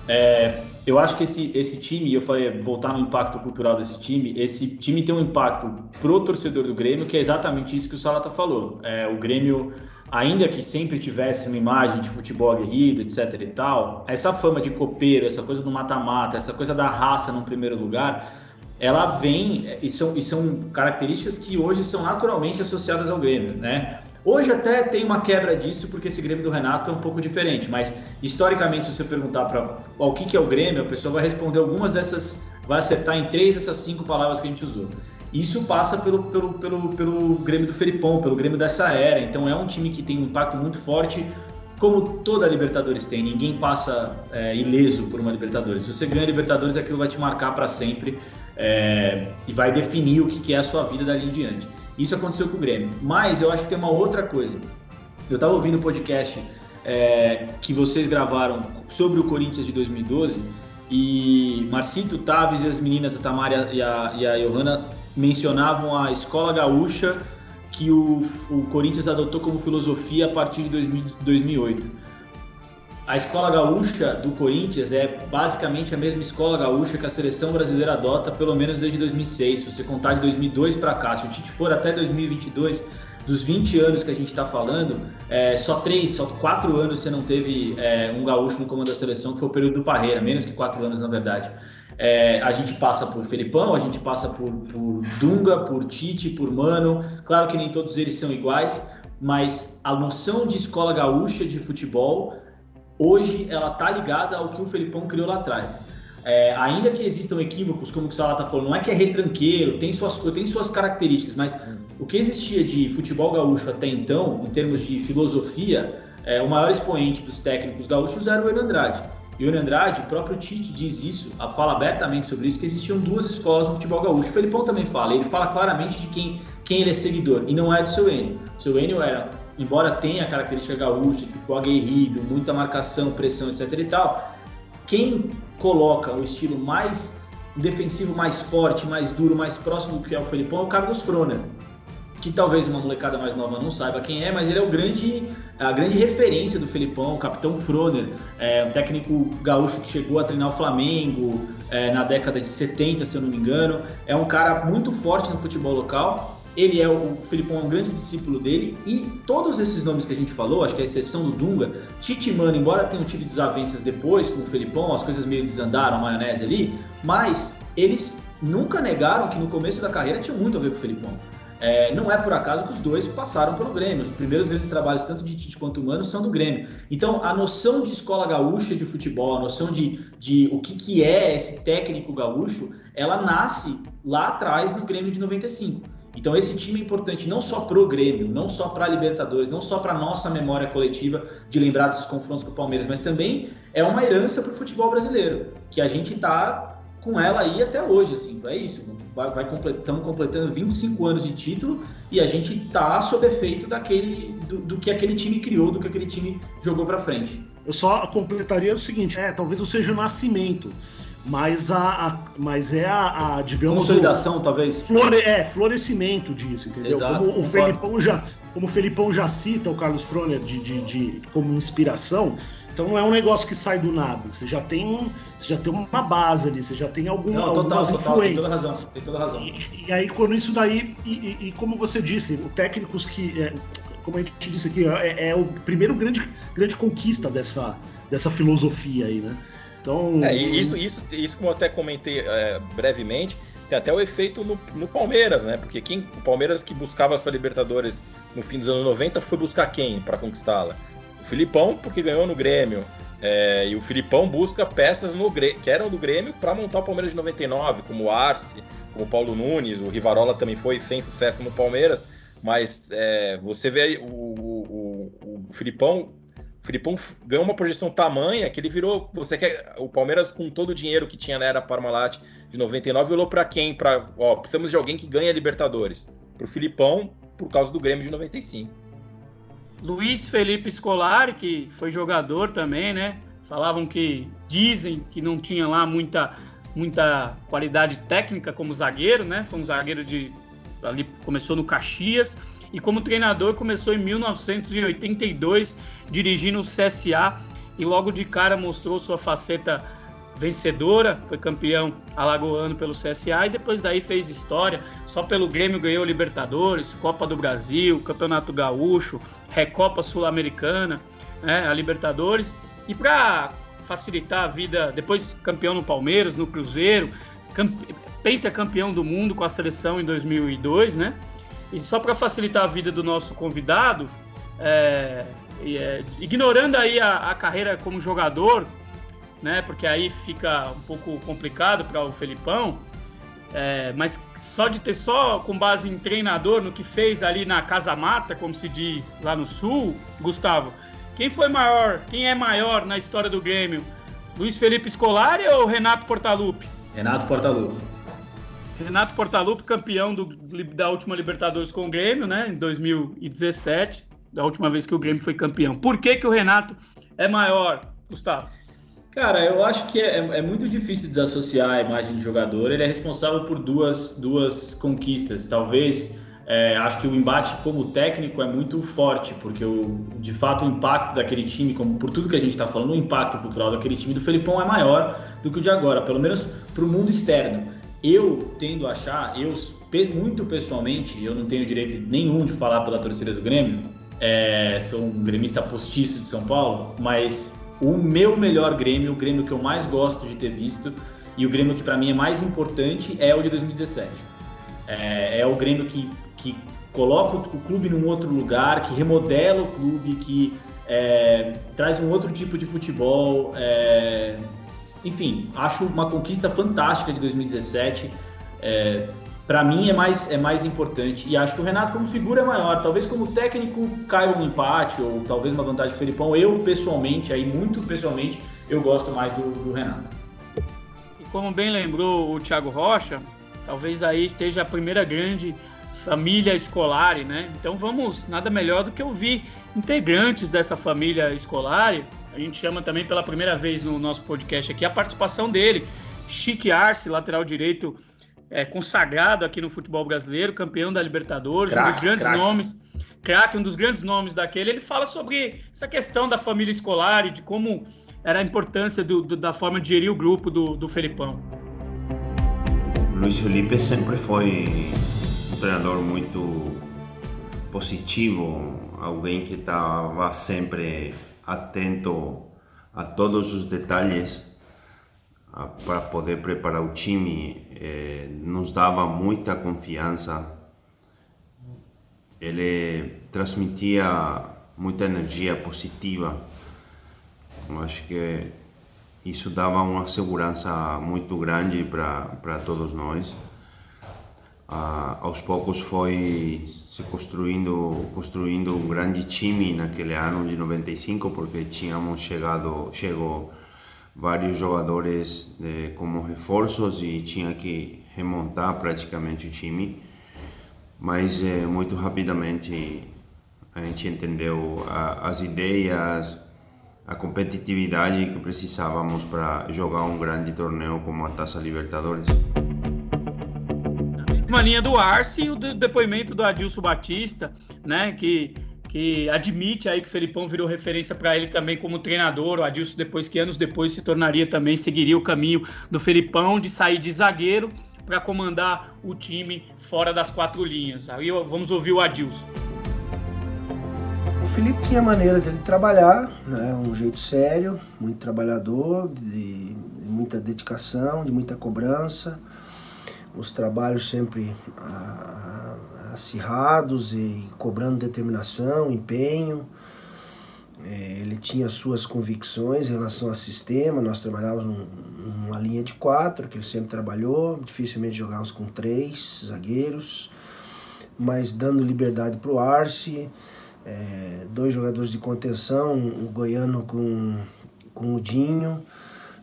[SPEAKER 4] é, eu acho que esse, esse time, eu falei, voltar no impacto cultural desse time, esse time tem um impacto pro torcedor do Grêmio, que é exatamente isso que o Salata falou. É, o Grêmio ainda que sempre tivesse uma imagem de futebol aguerrido, etc e tal, essa fama de copeiro, essa coisa do mata-mata, essa coisa da raça no primeiro lugar, ela vem e são, e são características que hoje são naturalmente associadas ao Grêmio, né? Hoje até tem uma quebra disso, porque esse Grêmio do Renato é um pouco diferente, mas historicamente, se você perguntar para o que, que é o Grêmio, a pessoa vai responder algumas dessas, vai acertar em três dessas cinco palavras que a gente usou. Isso passa pelo, pelo, pelo, pelo Grêmio do Felipão, pelo Grêmio dessa era, então é um time que tem um impacto muito forte, como toda a Libertadores tem, ninguém passa é, ileso por uma Libertadores. Se você ganha a Libertadores, aquilo vai te marcar para sempre é, e vai definir o que, é a sua vida dali em diante. Isso aconteceu com o Grêmio. Mas eu acho que tem uma outra coisa. Eu estava ouvindo o podcast é, que vocês gravaram sobre o Corinthians de 2012 e Marcito Taves e as meninas, a Tamara e a, e a Johanna, mencionavam a escola gaúcha que o, o Corinthians adotou como filosofia a partir de 2000, 2008 a escola gaúcha do Corinthians é basicamente a mesma escola gaúcha que a seleção brasileira adota pelo menos desde 2006. Se você contar de 2002 para cá, se o Tite for até 2022, dos 20 anos que a gente está falando, é, só três, só quatro anos você não teve é, um gaúcho no comando da seleção, que foi o período do Parreira, menos que quatro anos na verdade. É, a gente passa por Felipão, a gente passa por, por Dunga, por Tite, por Mano. Claro que nem todos eles são iguais, mas a noção de escola gaúcha de futebol hoje ela tá ligada ao que o Felipão criou lá atrás. É, ainda que existam equívocos, como o Salah tá falando, não é que é retranqueiro, tem suas, tem suas características, mas o que existia de futebol gaúcho até então, em termos de filosofia, é, o maior expoente dos técnicos gaúchos era o Enio Enio Andrade, o próprio Tite diz isso, fala abertamente sobre isso, que existiam duas escolas no futebol gaúcho. O Felipão também fala, ele fala claramente de quem, quem ele é seguidor, e não é do seu Enio. O seu Enio era embora tenha a característica gaúcha de futebol aguerrido, muita marcação, pressão, etc e tal, quem coloca o estilo mais defensivo, mais forte, mais duro, mais próximo do que é o Felipão é o Carlos Froner, que talvez uma molecada mais nova não saiba quem é, mas ele é o grande, a grande referência do Felipão, o capitão Froner, é um técnico gaúcho que chegou a treinar o Flamengo é, na década de 70, se eu não me engano, é um cara muito forte no futebol local. Ele é o, Filipão é um grande discípulo dele. E todos esses nomes que a gente falou, acho que a exceção do Dunga, Tite Mano, embora tenham tido desavenças depois com o Felipão, as coisas meio desandaram, a maionese ali, mas eles nunca negaram que no começo da carreira tinha muito a ver com o Felipão. É, não é por acaso que os dois passaram pelo Grêmio. Os primeiros grandes trabalhos, tanto de Tite quanto Mano, são do Grêmio. Então, a noção de escola gaúcha de futebol, a noção de, de o que, que é esse técnico gaúcho, ela nasce lá atrás no Grêmio de 95. Então esse time é importante não só para o Grêmio, não só para a Libertadores, não só para nossa memória coletiva de lembrar desses confrontos com o Palmeiras, mas também é uma herança para o futebol brasileiro, que a gente está com ela aí até hoje, assim, é isso. Vai, vai estamos completando 25 anos de título e a gente está sob efeito daquele do, do, que aquele time criou, do que aquele time jogou para frente.
[SPEAKER 3] Eu só completaria o seguinte, é, talvez não seja o nascimento, mas a, a, mas é a, a digamos
[SPEAKER 4] consolidação o, talvez
[SPEAKER 3] flore, é florescimento disso entendeu Exato, como o Felipão já como o Felipão já cita o Carlos Froner de, de, de, como inspiração então não é um negócio que sai do nada você já tem um, você já tem uma base ali você já tem algum, não,
[SPEAKER 4] algumas total, influências tem toda razão tem toda razão
[SPEAKER 3] e, e aí quando isso daí e, e, e, como você disse técnicos que é, como a gente disse aqui é, é o primeiro grande grande conquista dessa dessa filosofia aí né então.
[SPEAKER 2] É, isso, isso, isso, como eu até comentei é, brevemente, tem até o efeito no, no, Palmeiras, né? Porque quem, o Palmeiras que buscava a sua Libertadores no fim dos anos 90 foi buscar quem para conquistá-la? O Filipão, porque ganhou no Grêmio. É, e o Filipão busca peças no, que eram do Grêmio para montar o Palmeiras de 99, como o Arce, como o Paulo Nunes, o Rivarola também foi sem sucesso no Palmeiras, mas é, você vê o, o, o, o Filipão o Filipão ganhou uma projeção tamanha que ele virou. Você quer. O Palmeiras, com todo o dinheiro que tinha na era Parmalat de 99, olhou para quem? Para, ó, precisamos de alguém que ganha Libertadores. Para o Filipão, por causa do Grêmio de 95.
[SPEAKER 1] Luiz Felipe Scolari, que foi jogador também, né? Falavam que dizem que não tinha lá muita, muita qualidade técnica como zagueiro, né? Foi um zagueiro de ali começou no Caxias e como treinador começou em 1982 dirigindo o CSA e logo de cara mostrou sua faceta vencedora, foi campeão alagoano pelo CSA e depois daí fez história. Só pelo Grêmio ganhou Libertadores, Copa do Brasil, Campeonato Gaúcho, Recopa Sul-Americana, né, a Libertadores. E para facilitar a vida, depois campeão no Palmeiras, no Cruzeiro, pentacampeão do mundo com a seleção em 2002, né? E só para facilitar a vida do nosso convidado, é, é, ignorando aí a, a, carreira como jogador, né? Porque aí fica um pouco complicado para o Felipão. É, mas só de ter só com base em treinador no que fez ali na Casa Mata, como se diz lá no Sul, Gustavo, quem foi maior, quem é maior na história do Grêmio? Luiz Felipe Scolari ou Renato Portaluppi?
[SPEAKER 4] Renato Portaluppi.
[SPEAKER 1] Renato Portaluppi, campeão do, da última Libertadores com o Grêmio, né, em 2017, da última vez que o Grêmio foi campeão. Por que, que o Renato é maior, Gustavo?
[SPEAKER 4] Cara, eu acho que é, é, muito difícil desassociar a imagem de jogador. Ele é responsável por duas, duas conquistas. Talvez, é, acho que o embate como técnico é muito forte, porque o, de fato o impacto daquele time, como por tudo que a gente está falando, o impacto cultural daquele time do Felipão é maior do que o de agora, pelo menos para o mundo externo. Eu tendo a achar, eu muito pessoalmente, eu não tenho direito nenhum de falar pela torcida do Grêmio, é, sou um gremista postiço de São Paulo, mas o meu melhor Grêmio, o Grêmio que eu mais gosto de ter visto e o Grêmio que para mim é mais importante é o de 2017. É, é o Grêmio que, que coloca o clube num outro lugar, que remodela o clube, que é, traz um outro tipo de futebol. É, enfim, acho uma conquista fantástica de 2017. É, para mim é mais, é mais importante. E acho que o Renato, como figura, é maior. Talvez como técnico caia um empate, ou talvez uma vantagem do Felipão. Eu, pessoalmente, aí muito pessoalmente, eu gosto mais do, do Renato.
[SPEAKER 1] E como bem lembrou o Thiago Rocha, talvez aí esteja a primeira grande família escolar, né? Então vamos, nada melhor do que ouvir integrantes dessa família escolar. A gente chama também pela primeira vez no nosso podcast aqui a participação dele, Chique Arce, lateral direito é, consagrado aqui no futebol brasileiro, campeão da Libertadores, crack, um dos grandes crack. nomes, craque, um dos grandes nomes daquele. Ele fala sobre essa questão da família escolar e de como era a importância do, do, da forma de gerir o grupo do, do Felipão.
[SPEAKER 7] Luiz Felipe sempre foi um treinador muito positivo, alguém que estava sempre atento a todos os detalhes para poder preparar o time, eh, nos dava muita confiança. Ele transmitia muita energia positiva. Eu acho que isso dava uma segurança muito grande para todos nós. Ah, aos poucos foi se construindo construindo um grande time naquele ano de 95 porque tínhamos chegado chegou vários jogadores eh, como reforços e tinha que remontar praticamente o time. Mas eh, muito rapidamente a gente entendeu a, as ideias, a competitividade que precisávamos para jogar um grande torneio como a Taça Libertadores.
[SPEAKER 1] Uma linha do Arce e o depoimento do Adilson Batista, né, que que admite aí que o Felipão virou referência para ele também como treinador. O Adilson, depois que anos depois se tornaria também, seguiria o caminho do Felipão de sair de zagueiro para comandar o time fora das quatro linhas. Aí vamos ouvir o Adilson.
[SPEAKER 6] O Felipe tinha a maneira dele trabalhar, né? um jeito sério, muito trabalhador, de, muita dedicação, de muita cobrança. Os trabalhos sempre ah, acirrados e cobrando determinação, empenho. É, ele tinha suas convicções em relação ao sistema. Nós trabalhávamos numa linha de quatro, que ele sempre trabalhou. Dificilmente jogávamos com três zagueiros, mas dando liberdade para o Arce. É, dois jogadores de contenção, o Goiano com, com o Dinho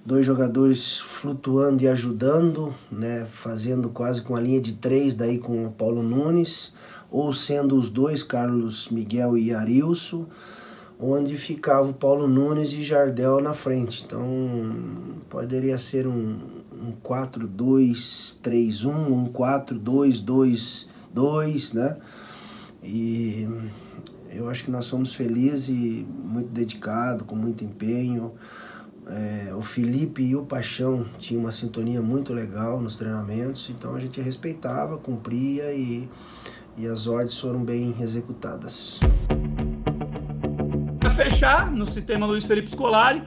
[SPEAKER 6] dois jogadores flutuando e ajudando, né, fazendo quase com a linha de três daí com o Paulo Nunes, ou sendo os dois Carlos Miguel e Arilson, onde ficava o Paulo Nunes e Jardel na frente. Então poderia ser um, um 4-2-3-1, um 4-2-2-2, né? E eu acho que nós fomos felizes e muito dedicados, com muito empenho. É, o Felipe e o Paixão tinham uma sintonia muito legal nos treinamentos, então a gente respeitava, cumpria e, e as ordens foram bem executadas.
[SPEAKER 1] Para fechar, no sistema Luiz Felipe Scolari,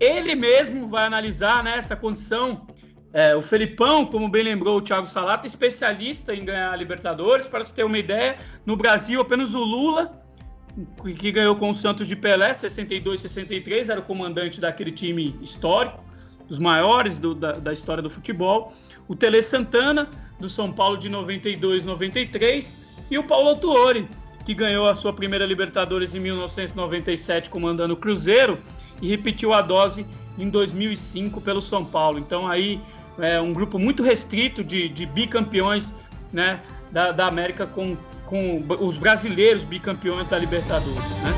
[SPEAKER 1] ele mesmo vai analisar né, essa condição É, o Felipão, como bem lembrou o Thiago Salata, especialista em ganhar a Libertadores. Para você ter uma ideia, no Brasil apenas o Lula, que ganhou com o Santos de Pelé, 62, 63, era o comandante daquele time histórico, dos maiores do, da, da história do futebol. O Tele Santana, do São Paulo de 92, 93, e o Paulo Autuori, que ganhou a sua primeira Libertadores em 1997 comandando o Cruzeiro e repetiu a dose em 2005 pelo São Paulo. Então aí é, um grupo muito restrito de, de bicampeões né, da, da América com, com os brasileiros bicampeões da Libertadores. Né?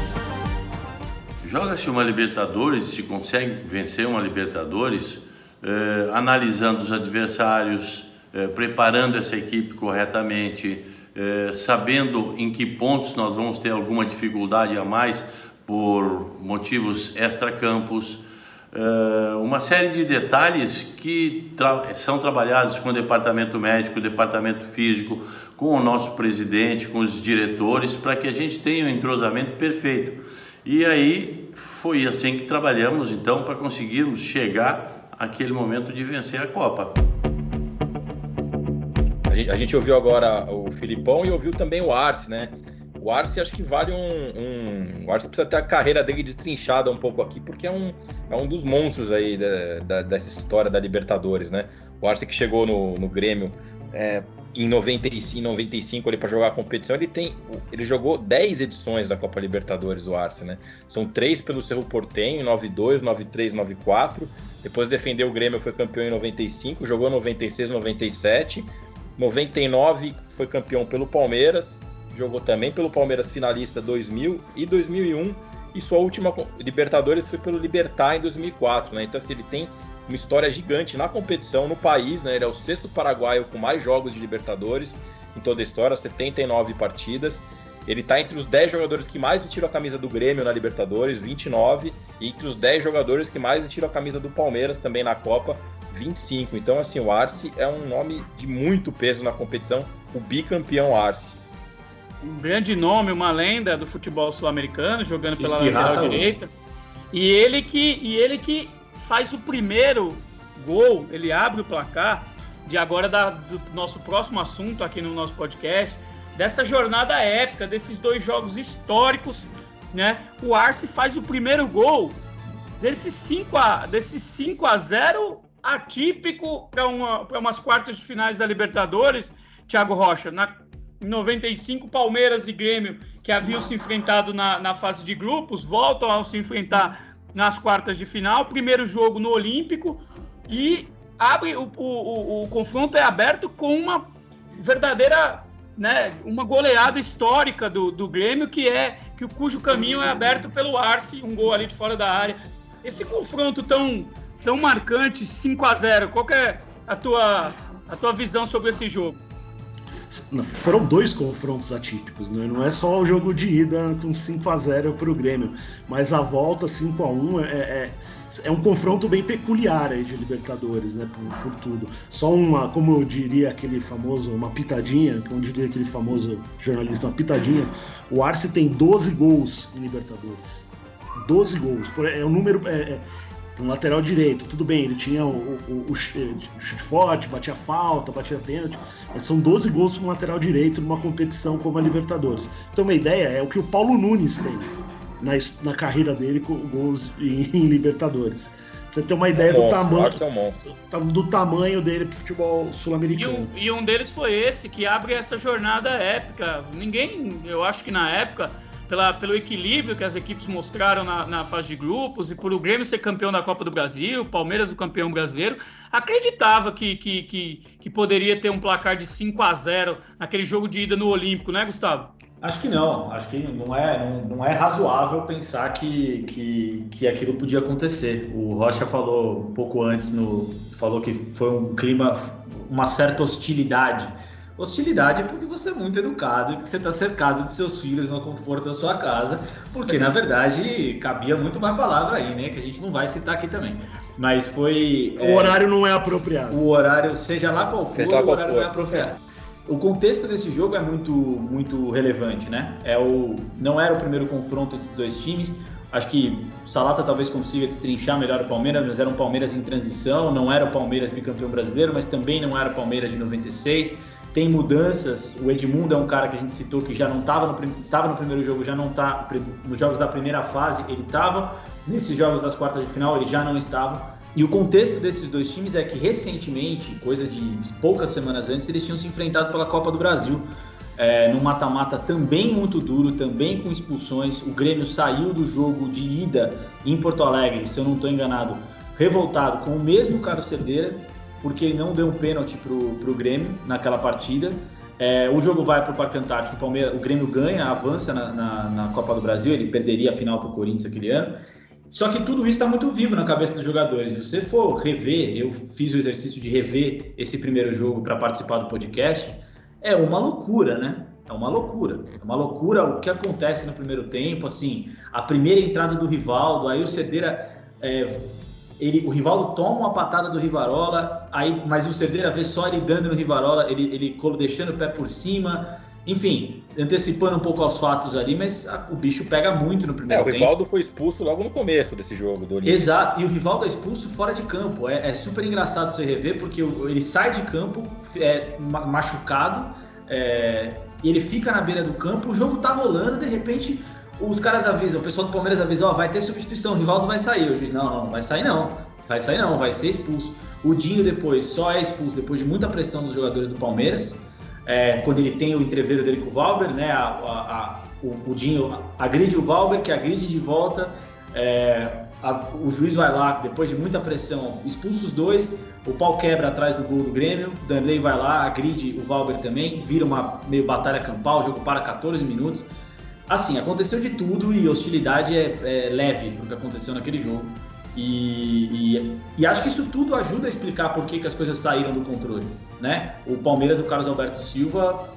[SPEAKER 5] Joga-se uma Libertadores, se consegue vencer uma Libertadores, eh, analisando os adversários, eh, preparando essa equipe corretamente, eh, sabendo em que pontos nós vamos ter alguma dificuldade a mais por motivos extra-campos, eh, uma série de detalhes que tra são trabalhados com o departamento médico, departamento físico, com o nosso presidente, com os diretores, para que a gente tenha um entrosamento perfeito. E aí foi assim que trabalhamos, então, para conseguirmos chegar àquele momento de vencer a Copa.
[SPEAKER 2] A gente, ouviu agora o Filipão e ouviu também o Arce, né? O Arce acho que vale um, um, O Arce precisa ter a carreira dele destrinchada um pouco aqui, porque é um, é um dos monstros aí da, da, dessa história da Libertadores, né? O Arce que chegou no, no Grêmio é, em 95, 95 ali para jogar a competição, ele tem. Ele jogou 10 edições da Copa Libertadores, o Arce, né? São três pelo Cerro Portenho, 92, 93, 94. Depois defendeu o Grêmio, foi campeão em 95, jogou 96, 97. 99 foi campeão pelo Palmeiras, jogou também pelo Palmeiras finalista 2000 e 2001 e sua última Libertadores foi pelo Libertar em 2004, né? Então assim, ele tem uma história gigante na competição no país, né? Ele é o sexto paraguaio com mais jogos de Libertadores em toda a história, 79 partidas. Ele está entre os 10 jogadores que mais vestiram a camisa do Grêmio na Libertadores, 29, e entre os 10 jogadores que mais vestiram a camisa do Palmeiras também na Copa, 25. Então, assim, o Arce é um nome de muito peso na competição, o bicampeão Arce
[SPEAKER 1] um grande nome, uma lenda do futebol sul-americano, jogando Se pela lateral direita. E ele que e ele que faz o primeiro gol, ele abre o placar de agora da, do nosso próximo assunto aqui no nosso podcast, dessa jornada épica, desses dois jogos históricos, né? O Arce faz o primeiro gol desse 5 a desse 5 a 0 atípico para uma, umas quartas de finais da Libertadores, Thiago Rocha, na em 95, Palmeiras e Grêmio, que haviam se enfrentado na, na fase de grupos, voltam a se enfrentar nas quartas de final. Primeiro jogo no Olímpico e abre o, o, o, o confronto é aberto com uma verdadeira né, uma goleada histórica do, do Grêmio, que é que o cujo caminho é aberto pelo Arce, um gol ali de fora da área. Esse confronto tão, tão marcante, 5 a 0 qual é a tua, a tua visão sobre esse jogo?
[SPEAKER 3] Foram dois confrontos atípicos, né? não é só o jogo de ida com 5 a 0 para o Grêmio, mas a volta 5 a 1 é, é, é, um confronto bem peculiar aí de Libertadores, né? Por, por, tudo. Só uma, como eu diria aquele famoso, uma pitadinha, como diria aquele famoso jornalista, uma pitadinha, o Arce tem 12 gols em Libertadores. 12 gols. É um número. É, é um lateral direito. Tudo bem, ele tinha o, o, o, chute forte, batia falta, batia pênalti, mas são 12 gols para um lateral direito numa competição como a Libertadores. Então, uma ideia é o que o Paulo Nunes tem na, na carreira dele com gols em, em Libertadores. Pra você ter uma ideia é um do, monstro, tamanho, é um do tamanho dele pro futebol sul-americano.
[SPEAKER 1] E, e um deles foi esse, que abre essa jornada épica. Ninguém, eu acho que na época, pela, pelo equilíbrio que as equipes mostraram na, na, fase de grupos e por o Grêmio ser campeão da Copa do Brasil, Palmeiras o campeão brasileiro, acreditava que, que, que, que poderia ter um placar de 5 a 0 naquele jogo de ida no Olímpico, né, Gustavo?
[SPEAKER 4] Acho que não, acho que não é, não, não é razoável pensar que, que, que aquilo podia acontecer. O Rocha falou um pouco antes, no, falou que foi um clima, uma certa hostilidade Hostilidade é porque você é muito educado e porque você está cercado de seus filhos no conforto da sua casa, porque na verdade cabia muito mais palavra aí, né? Que a gente não vai citar aqui também. Mas foi.
[SPEAKER 3] O é, horário não é apropriado.
[SPEAKER 4] O horário, seja lá qual for, o horário for. não é apropriado. O contexto desse jogo é muito, muito relevante, né? É o, não era o primeiro confronto entre os dois times. Acho que o Salata talvez consiga destrinchar melhor o Palmeiras, mas era um Palmeiras em transição, não era o Palmeiras bicampeão brasileiro, mas também não era o Palmeiras de 96. Tem mudanças, o Edmundo é um cara que a gente citou que já não estava no, tava no primeiro jogo, já não está nos jogos da primeira fase, ele estava, nesses jogos das quartas de final ele já não estava. E o contexto desses dois times é que recentemente, coisa de poucas semanas antes, eles tinham se enfrentado pela Copa do Brasil é, no mata-mata também muito duro, também com expulsões. O Grêmio saiu do jogo de ida em Porto Alegre, se eu não estou enganado, revoltado com o mesmo Carlos Cerdeira, porque não deu um pênalti para o Grêmio naquela partida. É, o jogo vai para o Parque Antártico, o, Palmeiras, o Grêmio ganha, avança na, na, na Copa do Brasil, ele perderia a final para o Corinthians aquele ano. Só que tudo isso está muito vivo na cabeça dos jogadores. Se você for rever, eu fiz o exercício de rever esse primeiro jogo para participar do podcast é uma loucura, né? É uma loucura. É uma loucura o que acontece no primeiro tempo, assim, a primeira entrada do Rivaldo, aí o Cedeira, é, ele, o Rivaldo toma uma patada do Rivarola, aí, mas o Cedeira vê só ele dando no Rivarola, ele, ele deixando o pé por cima, enfim, antecipando um pouco aos fatos ali, mas a, o bicho pega muito no primeiro tempo.
[SPEAKER 2] É, o Rivaldo foi expulso logo no começo desse jogo do
[SPEAKER 4] Olímpico. Exato, e o Rivaldo é expulso fora de campo. É, é super engraçado você rever, porque ele sai de campo é, machucado, é, e ele fica na beira do campo, o jogo tá rolando, de repente os caras avisam, o pessoal do Palmeiras avisa, ó, oh, vai ter substituição, o Rivaldo vai sair. O juiz, não, não, vai sair não, vai sair não, vai ser expulso. O Dinho depois só é expulso depois de muita pressão dos jogadores do Palmeiras é, quando ele tem o entreveiro dele com o Valber, né? A, a, a, o, o Dinho agride o Valber, que agride de volta. É, o juiz vai lá, depois de muita pressão, expulsa os dois. O pau quebra atrás do gol do Grêmio. Danley vai lá, agride o Valber também. Vira uma meio batalha campal. O jogo para 14 minutos. Assim, aconteceu de tudo e hostilidade é, é leve pro que aconteceu naquele jogo. E, e, e, acho que isso tudo ajuda a explicar por que, que as coisas saíram do controle. Né? O Palmeiras do Carlos Alberto Silva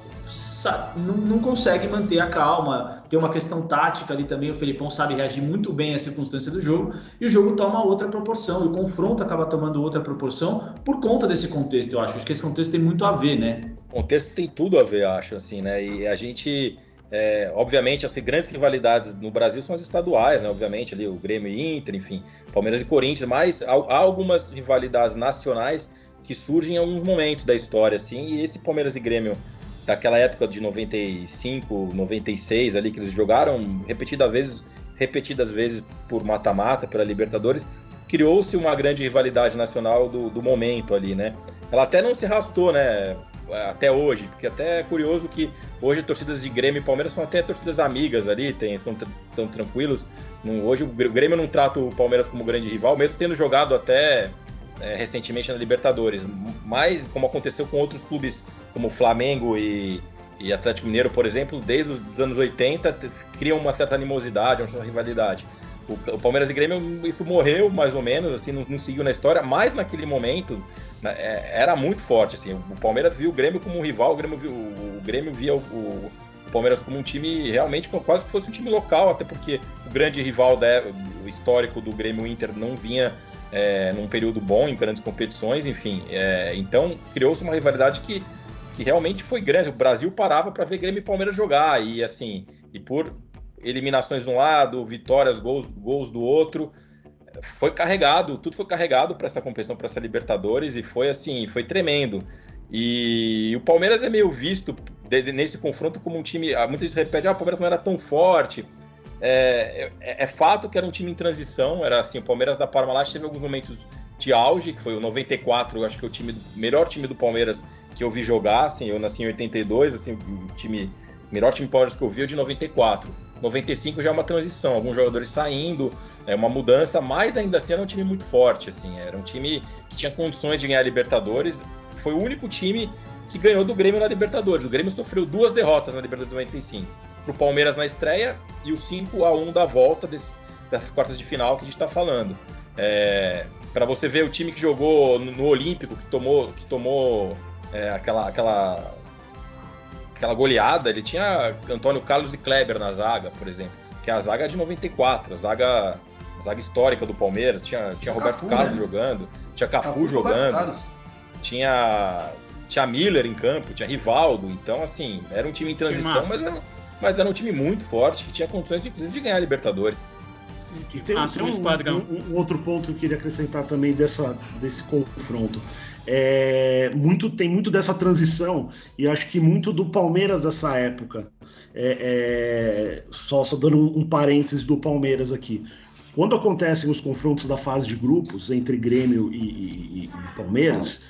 [SPEAKER 4] não, não, consegue manter a calma, tem uma questão tática ali também. O Felipão sabe reagir muito bem à circunstância do jogo e o jogo toma outra proporção. E o confronto acaba tomando outra proporção por conta desse contexto, eu acho. Acho que esse contexto tem muito a ver, né?
[SPEAKER 2] O contexto tem tudo a ver, acho, assim, né? E a gente é, obviamente, as grandes rivalidades no Brasil são as estaduais, né? Obviamente, ali o Grêmio e Inter, enfim, Palmeiras e Corinthians, mas há, há, algumas rivalidades nacionais que surgem em alguns momentos da história, assim, e esse Palmeiras e Grêmio daquela época de 95, 96 ali que eles jogaram repetidas vezes, repetidas vezes por mata-mata, pela Libertadores, criou-se uma grande rivalidade nacional do, do momento ali, né? Ela até não se arrastou, né? Até hoje, porque até é curioso que hoje torcidas de Grêmio e Palmeiras são até torcidas amigas ali, tem, são, são tranquilos. Não, hoje o Grêmio não trata o Palmeiras como grande rival, mesmo tendo jogado até é, recentemente na Libertadores. Mas, como aconteceu com outros clubes como Flamengo e, e Atlético Mineiro, por exemplo, desde os anos 80, criam uma certa animosidade, uma certa rivalidade. O, o, Palmeiras e Grêmio, isso morreu mais ou menos, assim, não, não seguiu na história, mas naquele momento né, é, era muito forte, assim. O Palmeiras viu o Grêmio como um rival, o Grêmio, viu, o Grêmio via o, o, Palmeiras como um time realmente quase que fosse um time local, até porque o grande rival da, o histórico do Grêmio Inter não vinha é, num período bom em grandes competições, enfim. É, então criou-se uma rivalidade que, que realmente foi grande. O Brasil parava para ver Grêmio e Palmeiras jogar, e assim, e por eliminações de um lado, vitórias, gols, gols do outro. Foi carregado, tudo foi carregado para essa competição, para essa Libertadores, e foi assim, foi tremendo. E o Palmeiras é meio visto nesse confronto como um time. Ah, muita gente repete, ah, o Palmeiras não era tão forte. É, é, é, fato que era um time em transição, era assim, o Palmeiras da Parmalat teve alguns momentos de auge, que foi o 94, acho que é o time, melhor time do Palmeiras que eu vi jogar, assim, eu nasci em 82, assim, o time, melhor time do Palmeiras que eu vi é o de 94. 95 já é uma transição, alguns jogadores saindo, é uma mudança, mas ainda assim era um time muito forte, assim, era um time que tinha condições de ganhar a Libertadores. Foi o único time que ganhou do Grêmio na Libertadores. O Grêmio sofreu duas derrotas na Libertadores 95. Pro Palmeiras na estreia e o 5 a 1 da volta desse, dessas quartas de final que a gente está falando. É, para você ver o time que jogou no, no Olímpico, que tomou, que tomou é, aquela, aquela aquela goleada, ele tinha Antônio Carlos e Kleber na zaga, por exemplo, que é a zaga de 94, a zaga, a zaga histórica do Palmeiras, tinha, tinha Roberto Cafu, Carlos né? jogando, tinha Cafu, Cafu jogando, tinha, tinha Miller em campo, tinha Rivaldo, então assim, era um time em transição, mas era, mas era um time muito forte, que tinha condições, inclusive, de ganhar a Libertadores.
[SPEAKER 3] E tem, ah, tem um, um, um, outro ponto que eu queria acrescentar também dessa, desse confronto. É, muito, tem muito dessa transição, e acho que muito do Palmeiras dessa época. É, é, só, só dando um, um parênteses do Palmeiras aqui. Quando acontecem os confrontos da fase de grupos entre Grêmio e, e, e Palmeiras,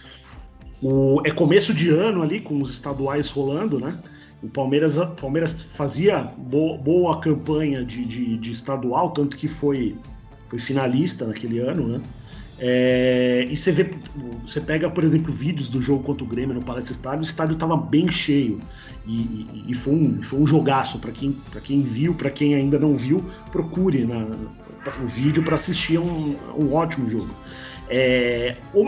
[SPEAKER 3] o, é começo de ano ali, com os estaduais rolando, né? O Palmeiras, Palmeiras fazia bo, boa campanha de, de, de, estadual, tanto que foi, foi finalista naquele ano, né? É, e você vê, você pega, por exemplo, vídeos do jogo contra o Grêmio no Palestra Estádio, o estádio estava bem cheio e, e, e, foi, um, foi um jogaço para quem, quem viu, para quem ainda não viu, procure na, o vídeo para assistir um, um ótimo jogo. É, o,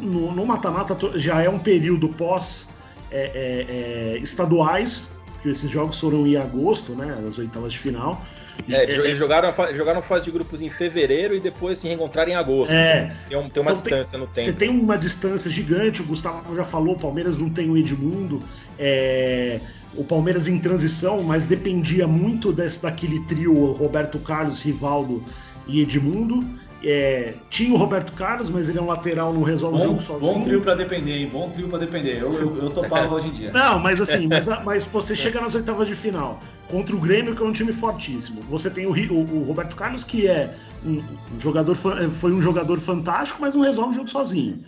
[SPEAKER 3] no mata-mata já é um período pós é, é, é, estaduais, que esses jogos foram em agosto, né, as oitavas de final.
[SPEAKER 2] É, eles jogaram, jogaram fase de grupos em fevereiro e depois se reencontraram em agosto. É. Tem, uma então, distância tem, no tempo.
[SPEAKER 3] Você tem uma distância gigante, o Gustavo já falou, o Palmeiras não tem o Edmundo. É, o Palmeiras em transição, mas dependia muito desse, daquele trio Roberto Carlos, Rivaldo e Edmundo. É, tinha o Roberto Carlos, mas ele é um lateral, não resolve bom, o jogo sozinho.
[SPEAKER 4] Bom trio para depender, hein? Bom trio para depender. Eu, eu, eu topava hoje em dia.
[SPEAKER 3] Não, mas assim, mas, mas você chega nas oitavas de final contra o Grêmio, que é um time fortíssimo. Você tem o, o, o Roberto Carlos, que é um, um jogador, foi um jogador fantástico, mas não resolve o jogo sozinho.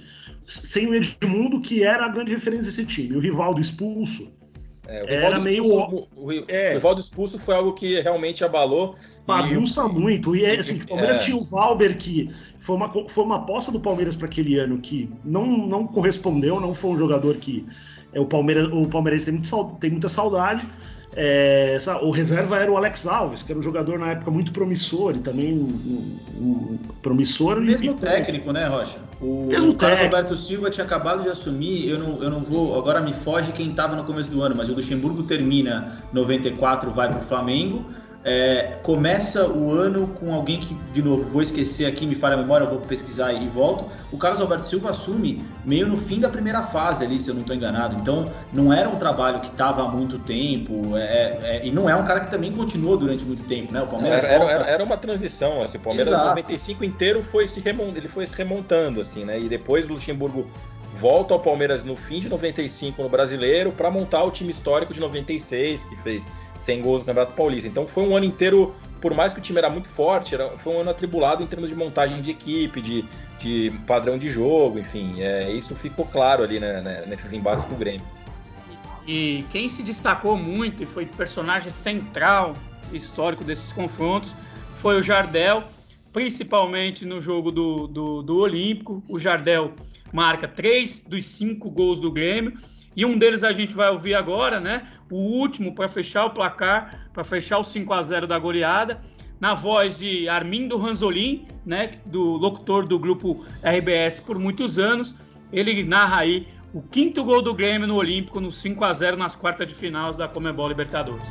[SPEAKER 3] Sem o Edmundo, que era a grande referência desse time. O Rivaldo expulso,
[SPEAKER 2] é, o Era meio. Expulso, o, é. o Rivaldo expulso foi algo que realmente abalou.
[SPEAKER 3] Bagunça e... muito. E assim, o Palmeiras é. tinha o Valber, que foi uma, foi uma aposta do Palmeiras para aquele ano que não, não correspondeu, não foi um jogador que. É, o Palmeiras, o Palmeiras tem, muito, tem muita saudade. É, o reserva era o Alex Alves, que era um jogador na época muito promissor e também um, um promissor.
[SPEAKER 4] Mesmo e, técnico, né, Rocha? O, Mesmo o Carlos Alberto Silva tinha acabado de assumir, eu não, eu não vou, agora me foge quem estava no começo do ano, mas o Luxemburgo termina 94, vai para o Flamengo. É, começa o ano com alguém que, de novo, vou esquecer aqui, me falha a memória, eu vou pesquisar e volto. O Carlos Alberto Silva assume meio no fim da primeira fase ali, se eu não estou enganado. Então, não era um trabalho que estava há muito tempo, é, é, e não é um cara que também continuou durante muito tempo, né? O
[SPEAKER 2] Palmeiras era, era, era uma transição, assim, o Palmeiras Exato. 95 inteiro foi se ele foi se remontando, assim, né? E depois o Luxemburgo volta ao Palmeiras no fim de 95 no Brasileiro para montar o time histórico de 96, que fez 100 gols no Campeonato Paulista. Então foi um ano inteiro, por mais que o time era muito forte, era, foi um ano atribulado em termos de montagem de equipe, de, de padrão de jogo, enfim. É, isso ficou claro ali né, né, nesses embates com o Grêmio.
[SPEAKER 1] E quem se destacou muito e foi personagem central histórico desses confrontos foi o Jardel, principalmente no jogo do, do, do Olímpico. O Jardel marca três dos cinco gols do Grêmio. E um deles a gente vai ouvir agora, né? O último para fechar o placar, para fechar o 5 a 0 da goleada, na voz de Armindo Ranzolin, né, do locutor do grupo RBS por muitos anos. Ele narra aí o quinto gol do Grêmio no Olímpico no 5 a 0 nas quartas de finais da Comebol Libertadores.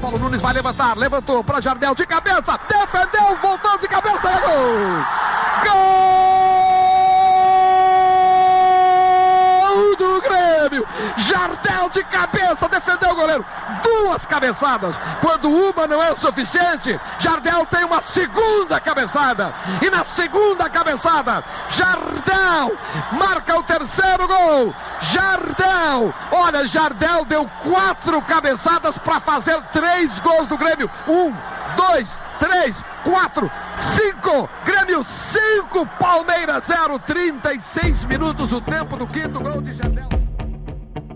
[SPEAKER 8] Paulo Nunes vai levantar, levantou para Jardel de cabeça, defendeu, voltou de cabeça, é gol! Gol! Grêmio. Jardel de cabeça defendeu o goleiro. Duas cabeçadas. Quando uma não é suficiente, Jardel tem uma segunda cabeçada. E na segunda cabeçada, Jardel marca o terceiro gol. Jardel. Olha, Jardel deu quatro cabeçadas para fazer três gols do Grêmio. Um, dois, três, quatro, cinco, Grêmio cinco, Palmeiras zero, 36 minutos o tempo do quinto gol de Jardel.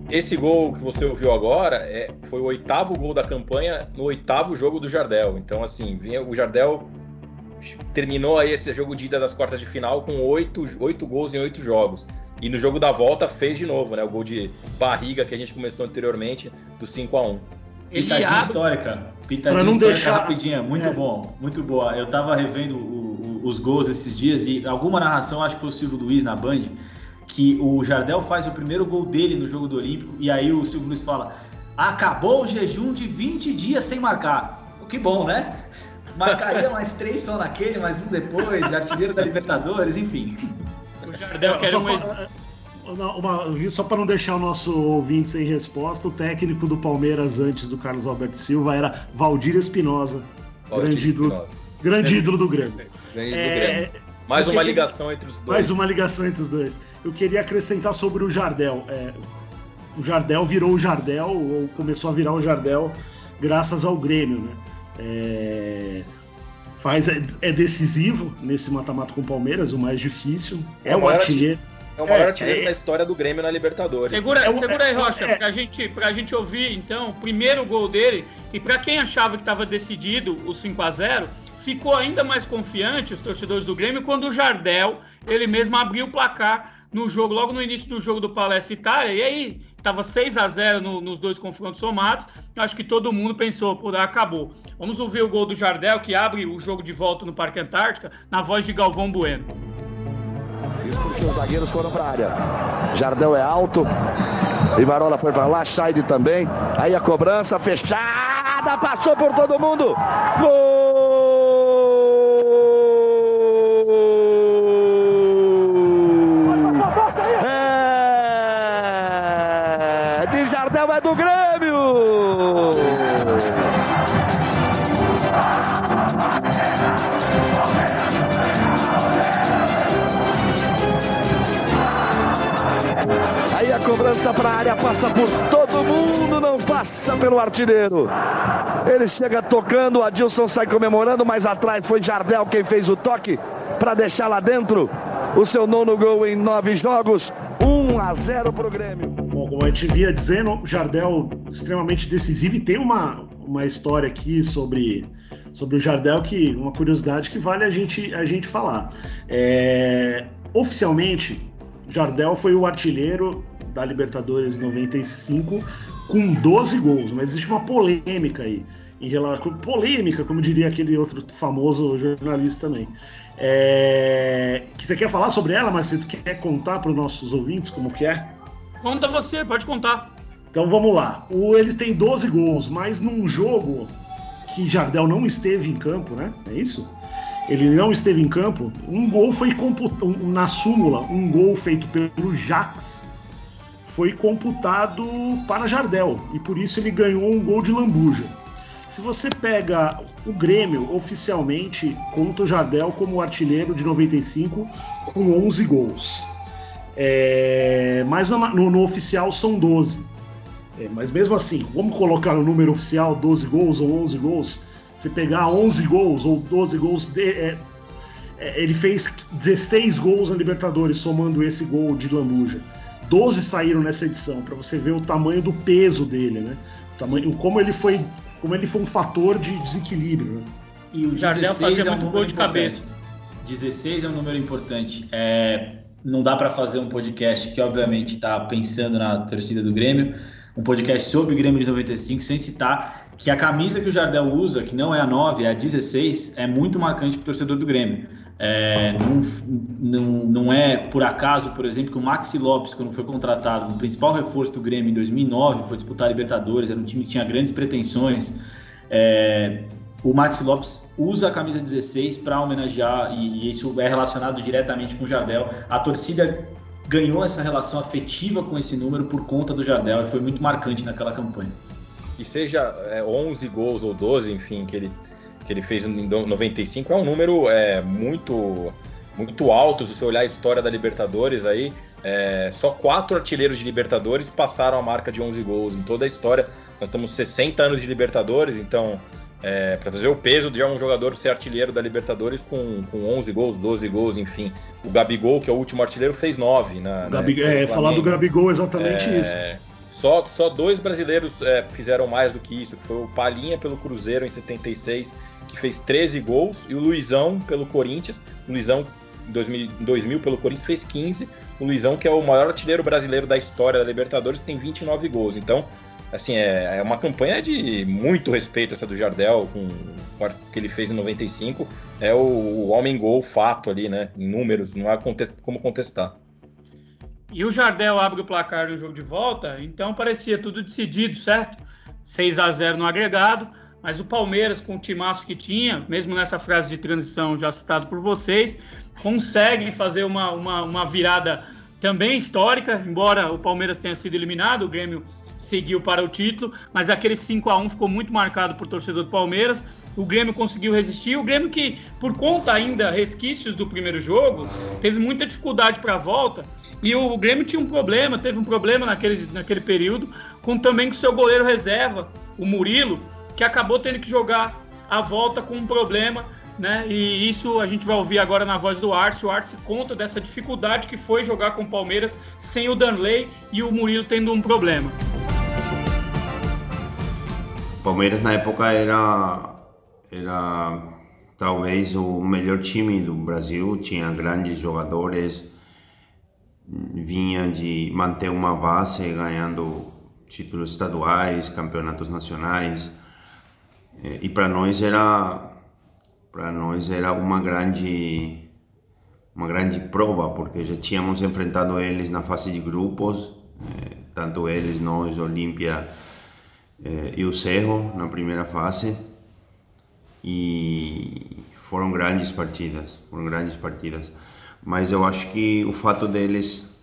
[SPEAKER 2] Esse gol que você ouviu agora é, foi o oitavo gol da campanha no oitavo jogo do Jardel. Então, assim, vinha, o Jardel terminou aí esse jogo de ida das quartas de final com oito, oito gols em oito jogos. E no jogo da volta fez de novo, né? O gol de barriga que a gente começou anteriormente, do 5 a 1
[SPEAKER 4] Pitadinha abre... histórica. Pitadinha não histórica deixar... rapidinha. Muito é. bom, muito boa. Eu tava revendo o, o, os gols esses dias e alguma narração, acho que foi o Silvio Luiz na Band, que o Jardel faz o primeiro gol dele no jogo do Olímpico e aí o Silvio Luiz fala: acabou o jejum de 20 dias sem marcar. Que bom, né? Marcaria mais três só naquele, mais um depois, artilheiro da Libertadores, enfim.
[SPEAKER 3] O Jardel quer um uma, uma, só para não deixar o nosso ouvinte sem resposta, o técnico do Palmeiras antes do Carlos Alberto Silva era Valdir Espinosa, grande, ídolo, Grande ídolo do Grêmio.
[SPEAKER 2] Grande ídolo do Grêmio. Mais uma ligação entre os dois.
[SPEAKER 3] Mais uma ligação entre os dois. Eu queria acrescentar sobre o Jardel. É, o Jardel virou o Jardel, ou começou a virar o Jardel, graças ao Grêmio, né? É, faz, é, é decisivo nesse mata-mata com o Palmeiras, o mais difícil. É, é o artilheiro.
[SPEAKER 2] É o maior é, artilheiro é, da história do Grêmio na Libertadores.
[SPEAKER 1] Segura, é, segura aí, Rocha, é, pra, gente, pra gente ouvir, então, o primeiro gol dele, que para quem achava que estava decidido o 5 a 0 ficou ainda mais confiante, os torcedores do Grêmio, quando o Jardel, ele mesmo abriu o placar no jogo, logo no início do jogo do Palestra Itália, e aí estava 6 a 0 no, nos dois confrontos somados. Acho que todo mundo pensou, pô, acabou. Vamos ouvir o gol do Jardel, que abre o jogo de volta no Parque Antártica, na voz de Galvão Bueno.
[SPEAKER 9] Isso porque os zagueiros foram para a área. Jardel é alto. Ivarola foi para lá, Scheide também. Aí a cobrança fechada, passou por todo mundo. Gol! Cobrança para a área, passa por todo mundo, não passa pelo artilheiro. Ele chega tocando, Adilson sai comemorando, mas atrás foi Jardel quem fez o toque para deixar lá dentro o seu nono gol em nove jogos. 1 a 0 para o Grêmio.
[SPEAKER 3] Bom, como a gente via dizendo, Jardel extremamente decisivo e tem uma, uma história aqui sobre, sobre o Jardel que uma curiosidade que vale a gente, a gente falar. É, oficialmente, Jardel foi o artilheiro da Libertadores 95 com 12 gols, mas existe uma polêmica aí. Em relação, polêmica, como diria aquele outro famoso jornalista também. É, que você quer falar sobre ela, mas você quer contar para os nossos ouvintes como que é?
[SPEAKER 1] Conta você, pode contar.
[SPEAKER 3] Então vamos lá. O, ele tem 12 gols, mas num jogo que Jardel não esteve em campo, né? É isso? Ele não esteve em campo. Um gol foi computado na súmula, um gol feito pelo Jax foi computado para Jardel e por isso ele ganhou um gol de lambuja. Se você pega o Grêmio, oficialmente conta o Jardel como artilheiro de 95 com 11 gols. É, mas no, no, oficial são 12. É, mas mesmo assim, vamos colocar no número oficial 12 gols ou 11 gols. Se pegar 11 gols ou 12 gols, de, é, é, ele fez 16 gols na Libertadores, somando esse gol de Lambuja. 12 saíram nessa edição, para você ver o tamanho do peso dele, né? O tamanho, como ele foi, como ele foi um fator de desequilíbrio. Né?
[SPEAKER 4] E o Jardel fazia é um muito gol de cabeça. 16 é um número importante. É, não dá para fazer um podcast que, obviamente, está pensando na torcida do Grêmio, um podcast sobre o Grêmio de 95, sem citar que a camisa que o Jardel usa, que não é a 9, é a 16, é muito marcante para o torcedor do Grêmio. É, não, não, não, é por acaso, por exemplo, que o Maxi Lopes, quando foi contratado, o principal reforço do Grêmio em 2009, foi disputar a Libertadores, era um time que tinha grandes pretensões. É, o Maxi Lopes usa a camisa 16 para homenagear, e, e, isso é relacionado diretamente com o Jardel. A torcida ganhou essa relação afetiva com esse número por conta do Jardel, e foi muito marcante naquela campanha.
[SPEAKER 2] E seja é, 11 gols ou 12, enfim, que ele que ele fez em 95 é um número é, muito muito alto. Se você olhar a história da Libertadores aí, é, só quatro artilheiros de Libertadores passaram a marca de 11 gols em toda a história. Nós estamos 60 anos de Libertadores, então é, para fazer o peso de um jogador ser artilheiro da Libertadores com, com 11 gols, 12 gols, enfim. O Gabigol, que é o último artilheiro, fez 9. Na,
[SPEAKER 3] Gabi, né, é, falar do Gabigol exatamente é, isso.
[SPEAKER 2] Só, só dois brasileiros é, fizeram mais do que isso, que foi o Palinha pelo Cruzeiro em 76 que fez 13 gols, e o Luizão pelo Corinthians. O Luizão, em 2000, 2000 pelo Corinthians, fez 15. O Luizão, que é o maior artilheiro brasileiro da história da Libertadores, tem 29 gols. Então, assim, é, é uma campanha de muito respeito essa do Jardel, com, o que ele fez em 95. É o, o homem-gol fato ali, né? Em números, não há contest, como contestar.
[SPEAKER 1] E o Jardel abre o placar no jogo de volta, então parecia tudo decidido, certo? 6 a 0 no agregado. Mas o Palmeiras, com o timaço que tinha, mesmo nessa frase de transição já citado por vocês, consegue fazer uma, uma, uma virada também histórica, embora o Palmeiras tenha sido eliminado, o Grêmio seguiu para o título, mas aquele 5 a 1 ficou muito marcado por torcedor do Palmeiras. O Grêmio conseguiu resistir. O Grêmio que, por conta ainda resquícios do primeiro jogo, teve muita dificuldade para a volta. E o Grêmio tinha um problema, teve um problema naquele, naquele período, com também com seu goleiro reserva, o Murilo, que acabou tendo que jogar a volta com um problema né? E isso a gente vai ouvir agora na voz do Arce. O Arce conta dessa dificuldade que foi jogar com o Palmeiras sem o Danley e o Murilo tendo um problema.
[SPEAKER 7] Palmeiras na época era era talvez o melhor time do Brasil, tinha grandes jogadores, vinha de manter uma base ganhando títulos estaduais, campeonatos nacionais. Eh, e para nós era para nós era uma grande uma grande prova porque já tínhamos enfrentado eles na fase de grupos, eh, tanto eles, nós, Olímpia eh, e o Cerro na primeira fase e foram grandes partidas, foram grandes partidas. Mas eu acho que o fato deles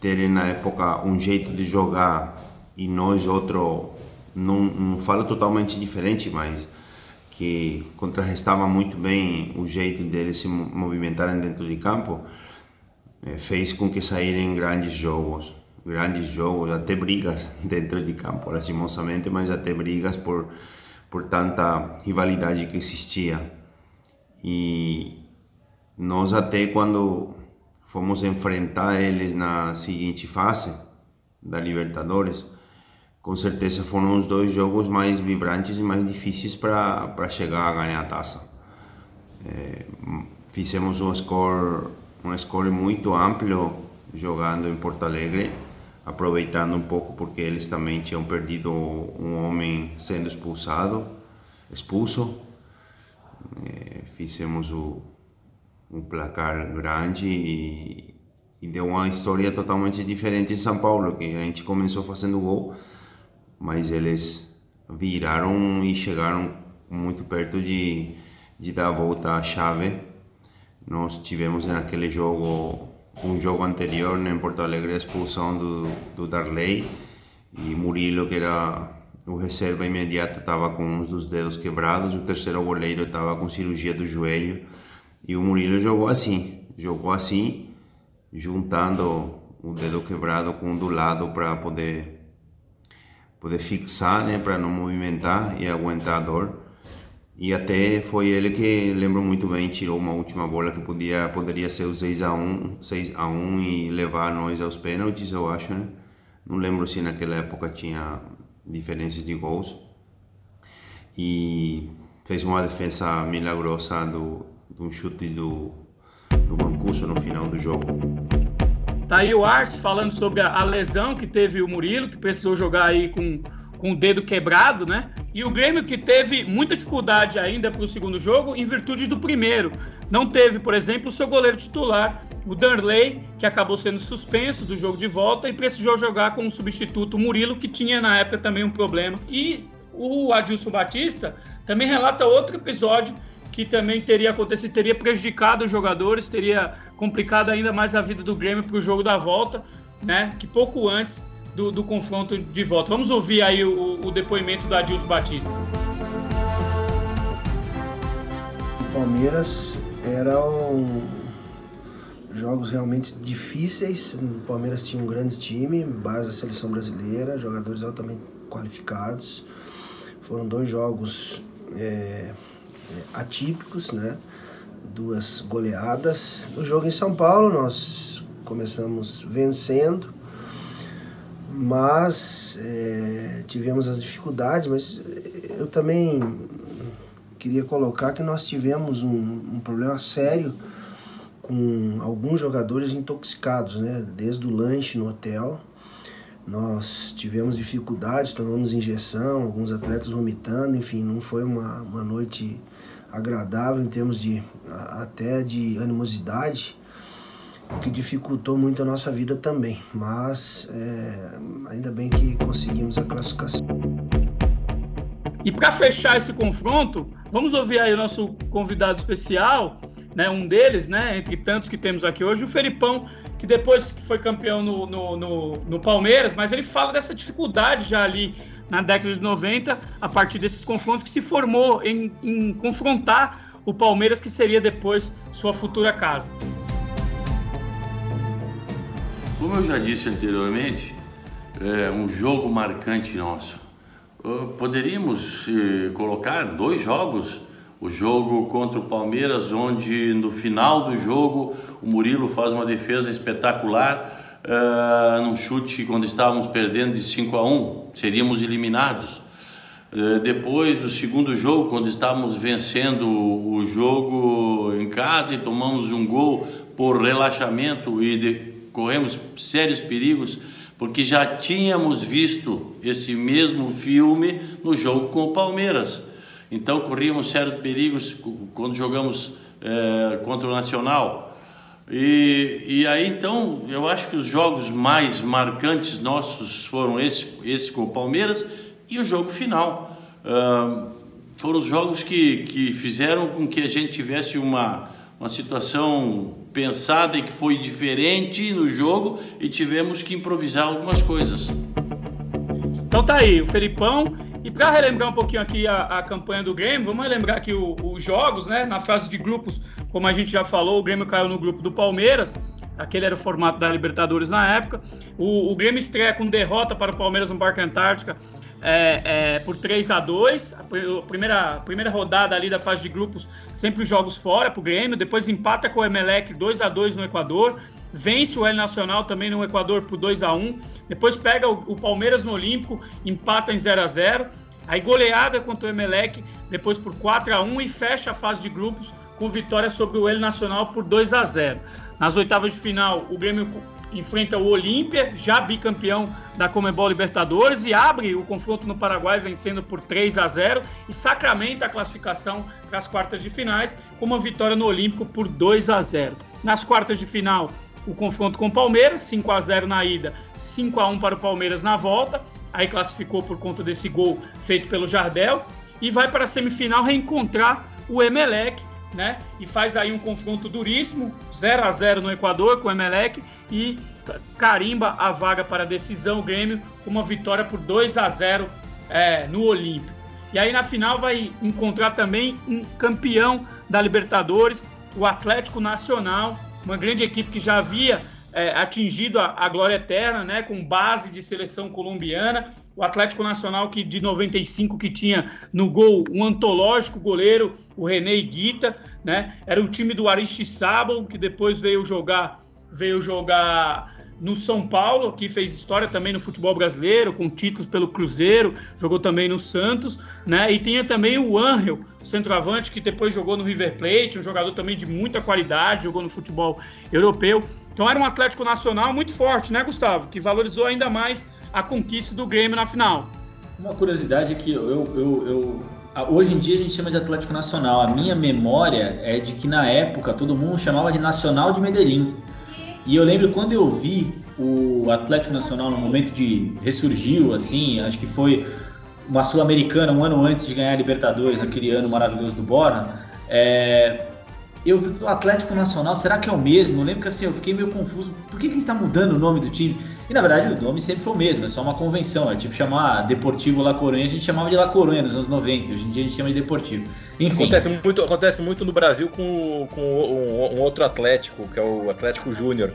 [SPEAKER 7] terem na época um jeito de jogar e nós outro, não, não falo totalmente diferente, mas que contrarrestava muito bem o jeito deles se movimentarem dentro de campo, eh, fez com que saírem grandes jogos, grandes jogos, até brigas dentro de campo, lastimosamente, mas até brigas por, por tanta rivalidade que existia. E nós até quando fomos enfrentar eles na seguinte fase da Libertadores, com certeza foram os dois jogos mais vibrantes e mais difíceis para chegar a ganhar a taça. É, fizemos um score, um score muito amplo jogando em Porto Alegre, aproveitando um pouco porque eles também tinham perdido um homem sendo expulsado, expulso. É, fizemos o, um placar grande e, e deu uma história totalmente diferente em São Paulo, que a gente começou fazendo gol mas eles viraram e chegaram muito perto de, de dar a volta à chave. Nós tivemos naquele jogo, um jogo anterior né, em Porto Alegre, a expulsão do, do Darley e Murilo, que era o reserva imediato, estava com um dos dedos quebrados, o terceiro goleiro estava com cirurgia do joelho e o Murilo jogou assim, jogou assim, juntando o dedo quebrado com o do lado para poder poder fixar, né, para não movimentar e aguentar a dor. E até foi ele que, lembro muito bem, tirou uma última bola que podia, poderia ser o 6 a 1 6 a 1 e levar nós aos pênaltis, eu acho, né? Não lembro se naquela época tinha diferença de gols. E fez uma defesa milagrosa do, do chute do, do Mancuso no final do jogo.
[SPEAKER 1] Tá aí o Arce falando sobre a, a, lesão que teve o Murilo, que precisou jogar aí com, com o dedo quebrado, né? E o Grêmio que teve muita dificuldade ainda para o segundo jogo em virtude do primeiro. Não teve, por exemplo, o seu goleiro titular, o Darley, que acabou sendo suspenso do jogo de volta e precisou jogar com o substituto Murilo, que tinha na época também um problema. E o Adilson Batista também relata outro episódio que também teria acontecido, teria prejudicado os jogadores, teria complicado ainda mais a vida do Grêmio para o jogo da volta, né? Que pouco antes do, do confronto de volta. Vamos ouvir aí o, o depoimento da Adilson Batista.
[SPEAKER 6] Palmeiras eram jogos realmente difíceis. O Palmeiras tinha um grande time, base da seleção brasileira, jogadores altamente qualificados. Foram dois jogos é, atípicos, né? Duas goleadas. No jogo em São Paulo nós começamos vencendo, mas é, tivemos as dificuldades, mas eu também queria colocar que nós tivemos um, um problema sério com alguns jogadores intoxicados, né? Desde o lanche no hotel, nós tivemos dificuldades, tomamos injeção, alguns atletas vomitando, enfim, não foi uma, uma noite agradável em termos de até de animosidade que dificultou muito a nossa vida também, mas é, ainda bem que conseguimos a classificação.
[SPEAKER 1] E para fechar esse confronto, vamos ouvir aí o nosso convidado especial, né, um deles, né, entre tantos que temos aqui hoje, o Felipão, que depois que foi campeão no, no, no, no Palmeiras, mas ele fala dessa dificuldade já ali na década de 90, a partir desses confrontos, que se formou em, em confrontar o Palmeiras, que seria depois sua futura casa.
[SPEAKER 5] Como eu já disse anteriormente, é um jogo marcante nosso. Poderíamos eh, colocar dois jogos. O jogo contra o Palmeiras, onde no final do jogo o Murilo faz uma defesa espetacular, uh, num chute quando estávamos perdendo de 5 a 1, seríamos eliminados. Uh, depois, o segundo jogo, quando estávamos vencendo o jogo em casa e tomamos um gol por relaxamento e corremos sérios perigos porque já tínhamos visto esse mesmo filme no jogo com o Palmeiras. Então corríamos sérios perigos quando jogamos é, contra o Nacional. E, e aí então eu acho que os jogos mais marcantes nossos foram esse, esse com o Palmeiras e o jogo final. Foram os jogos que, que fizeram com que a gente tivesse uma, uma situação pensada e que foi diferente no jogo e tivemos que improvisar algumas coisas.
[SPEAKER 1] Então tá aí, o Felipão. E para relembrar um pouquinho aqui a, a, campanha do Grêmio, vamos relembrar aqui os jogos, né? Na fase de grupos, como a gente já falou, o Grêmio caiu no grupo do Palmeiras. Aquele era o formato da Libertadores na época. O, o Grêmio estreia com derrota para o Palmeiras no Barca Antártica é, é, por 3 a 2 a primeira, primeira rodada ali da fase de grupos, sempre jogos fora para o Grêmio, depois empata com o Emelec 2 a 2 no Equador, vence o El Nacional também no Equador por 2 a 1 depois pega o, o Palmeiras no Olímpico, empata em 0 a 0 aí goleada contra o Emelec, depois por 4 a 1 e fecha a fase de grupos com vitória sobre o El Nacional por 2 a 0 Nas oitavas de final, o Grêmio enfrenta o Olímpia, já bicampeão da Comebol Libertadores, e abre o confronto no Paraguai vencendo por 3 a 0 e sacramenta a classificação para as quartas de finais com uma vitória no Olímpico por 2 a 0. Nas quartas de final, o confronto com o Palmeiras, 5 a 0 na ida, 5 a 1 para o Palmeiras na volta. Aí classificou por conta desse gol feito pelo Jardel e vai para a semifinal reencontrar o Emelec, né? E faz aí um confronto duríssimo, 0 a 0 no Equador com o Emelec e carimba a vaga para a decisão o Grêmio com uma vitória por 2 a 0 é, no Olímpico. E aí na final vai encontrar também um campeão da Libertadores, o Atlético Nacional, uma grande equipe que já havia é, atingido a, a, glória eterna, né, com base de seleção colombiana. O Atlético Nacional que de 95 que tinha no gol um antológico goleiro, o René Guita, né? Era o time do Aristizábal que depois veio jogar veio jogar no São Paulo, que fez história também no futebol brasileiro, com títulos pelo Cruzeiro, jogou também no Santos, né? E tinha também o Angel, centroavante, que depois jogou no River Plate, um jogador também de muita qualidade, jogou no futebol europeu. Então era um Atlético Nacional muito forte, né, Gustavo? Que valorizou ainda mais a conquista do Grêmio na final.
[SPEAKER 4] Uma curiosidade é que eu, eu, eu, hoje em dia a gente chama de Atlético Nacional. A minha memória é de que na época todo mundo chamava de Nacional de Medellín. E eu lembro quando eu vi o Atlético Nacional no momento de ressurgiu, assim, acho que foi uma Sul-Americana um ano antes de ganhar a Libertadores, naquele ano maravilhoso do Borja. É, eu vi o Atlético Nacional, será que é o mesmo? Eu lembro que assim, eu fiquei meio confuso. Por que, que está mudando o nome do time? E na verdade o nome sempre foi o mesmo, é só uma convenção. É tipo chamar Deportivo La Coruña, a gente chamava de La Coruña nos anos 90, hoje em dia a gente chama de Deportivo. Enfim.
[SPEAKER 2] Acontece muito, acontece muito no Brasil com, com um, um outro Atlético, que é o Atlético Júnior.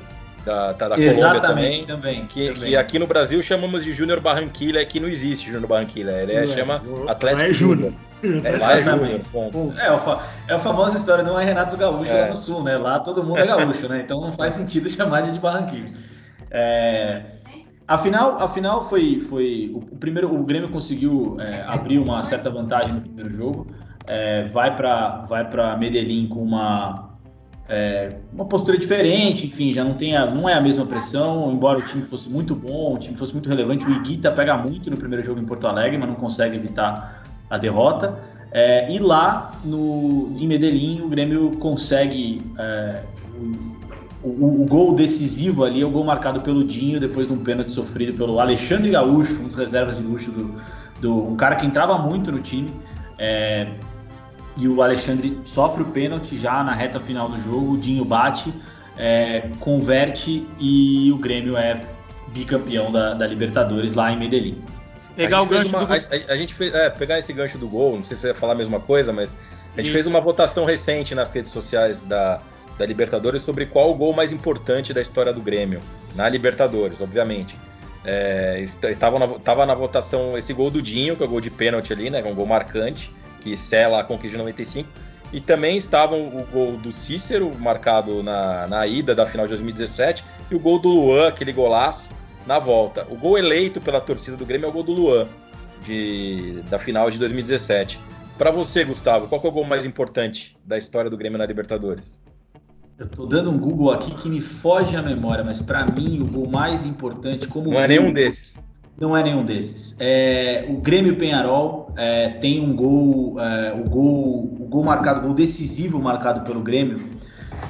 [SPEAKER 2] Da, tá da
[SPEAKER 4] Exatamente, também.
[SPEAKER 2] também, que,
[SPEAKER 4] também.
[SPEAKER 2] que aqui no Brasil chamamos de Júnior Barranquilla, que não existe Júnior Barranquilla, ele é, chama Atlético
[SPEAKER 3] é
[SPEAKER 2] Júnior.
[SPEAKER 4] É, lá é Júnior. É, é a famosa história, não é Renato Gaúcho é. lá no Sul, né? Lá todo mundo é gaúcho, né? Então não faz sentido chamar de Barranquilla. É, Afinal, afinal foi, foi o, primeiro, o Grêmio conseguiu é, abrir uma certa vantagem no primeiro jogo, é, vai para vai Medellín com uma é, uma postura diferente, enfim, já não tem a, não é a mesma pressão, embora o time fosse muito bom, o time fosse muito relevante, o Iguita pega muito no primeiro jogo em Porto Alegre, mas não consegue evitar a derrota. É, e lá no, em Medellín o Grêmio consegue é, o, o, gol decisivo ali é o gol marcado pelo Dinho, depois de um pênalti sofrido pelo Alexandre Gaúcho, um dos reservas de luxo do, do um cara que entrava muito no time. É, e o Alexandre sofre o pênalti já na reta final do jogo, o Dinho bate, é, converte e o Grêmio é bicampeão da, da Libertadores lá em Medellín.
[SPEAKER 2] Pegar o gancho uma, do... a, a, a, gente fez, é, pegar esse gancho do gol, não sei se você ia falar a mesma coisa, mas a gente Isso. fez uma votação recente nas redes sociais da, da Libertadores sobre qual o gol mais importante da história do Grêmio, na Libertadores, obviamente. É, estava, na, estava na votação esse gol do Dinho, que é o gol de pênalti ali, né? Que é um gol marcante, que sela a conquista de 95. E também estavam o gol do Cícero, marcado na, na ida da final de 2017, e o gol do Luan, aquele golaço, na volta. O gol eleito pela torcida do Grêmio é o gol do Luan, de, da final de 2017. Para você, Gustavo, qual é o gol mais importante da história do Grêmio na Libertadores?
[SPEAKER 4] Eu tô dando um Google aqui que me foge a memória, mas para mim o gol mais importante como
[SPEAKER 2] não é nenhum desses.
[SPEAKER 4] Não é nenhum desses. É, o Grêmio Penharol é, tem um gol, é, o gol, o gol marcado, o gol decisivo marcado pelo Grêmio.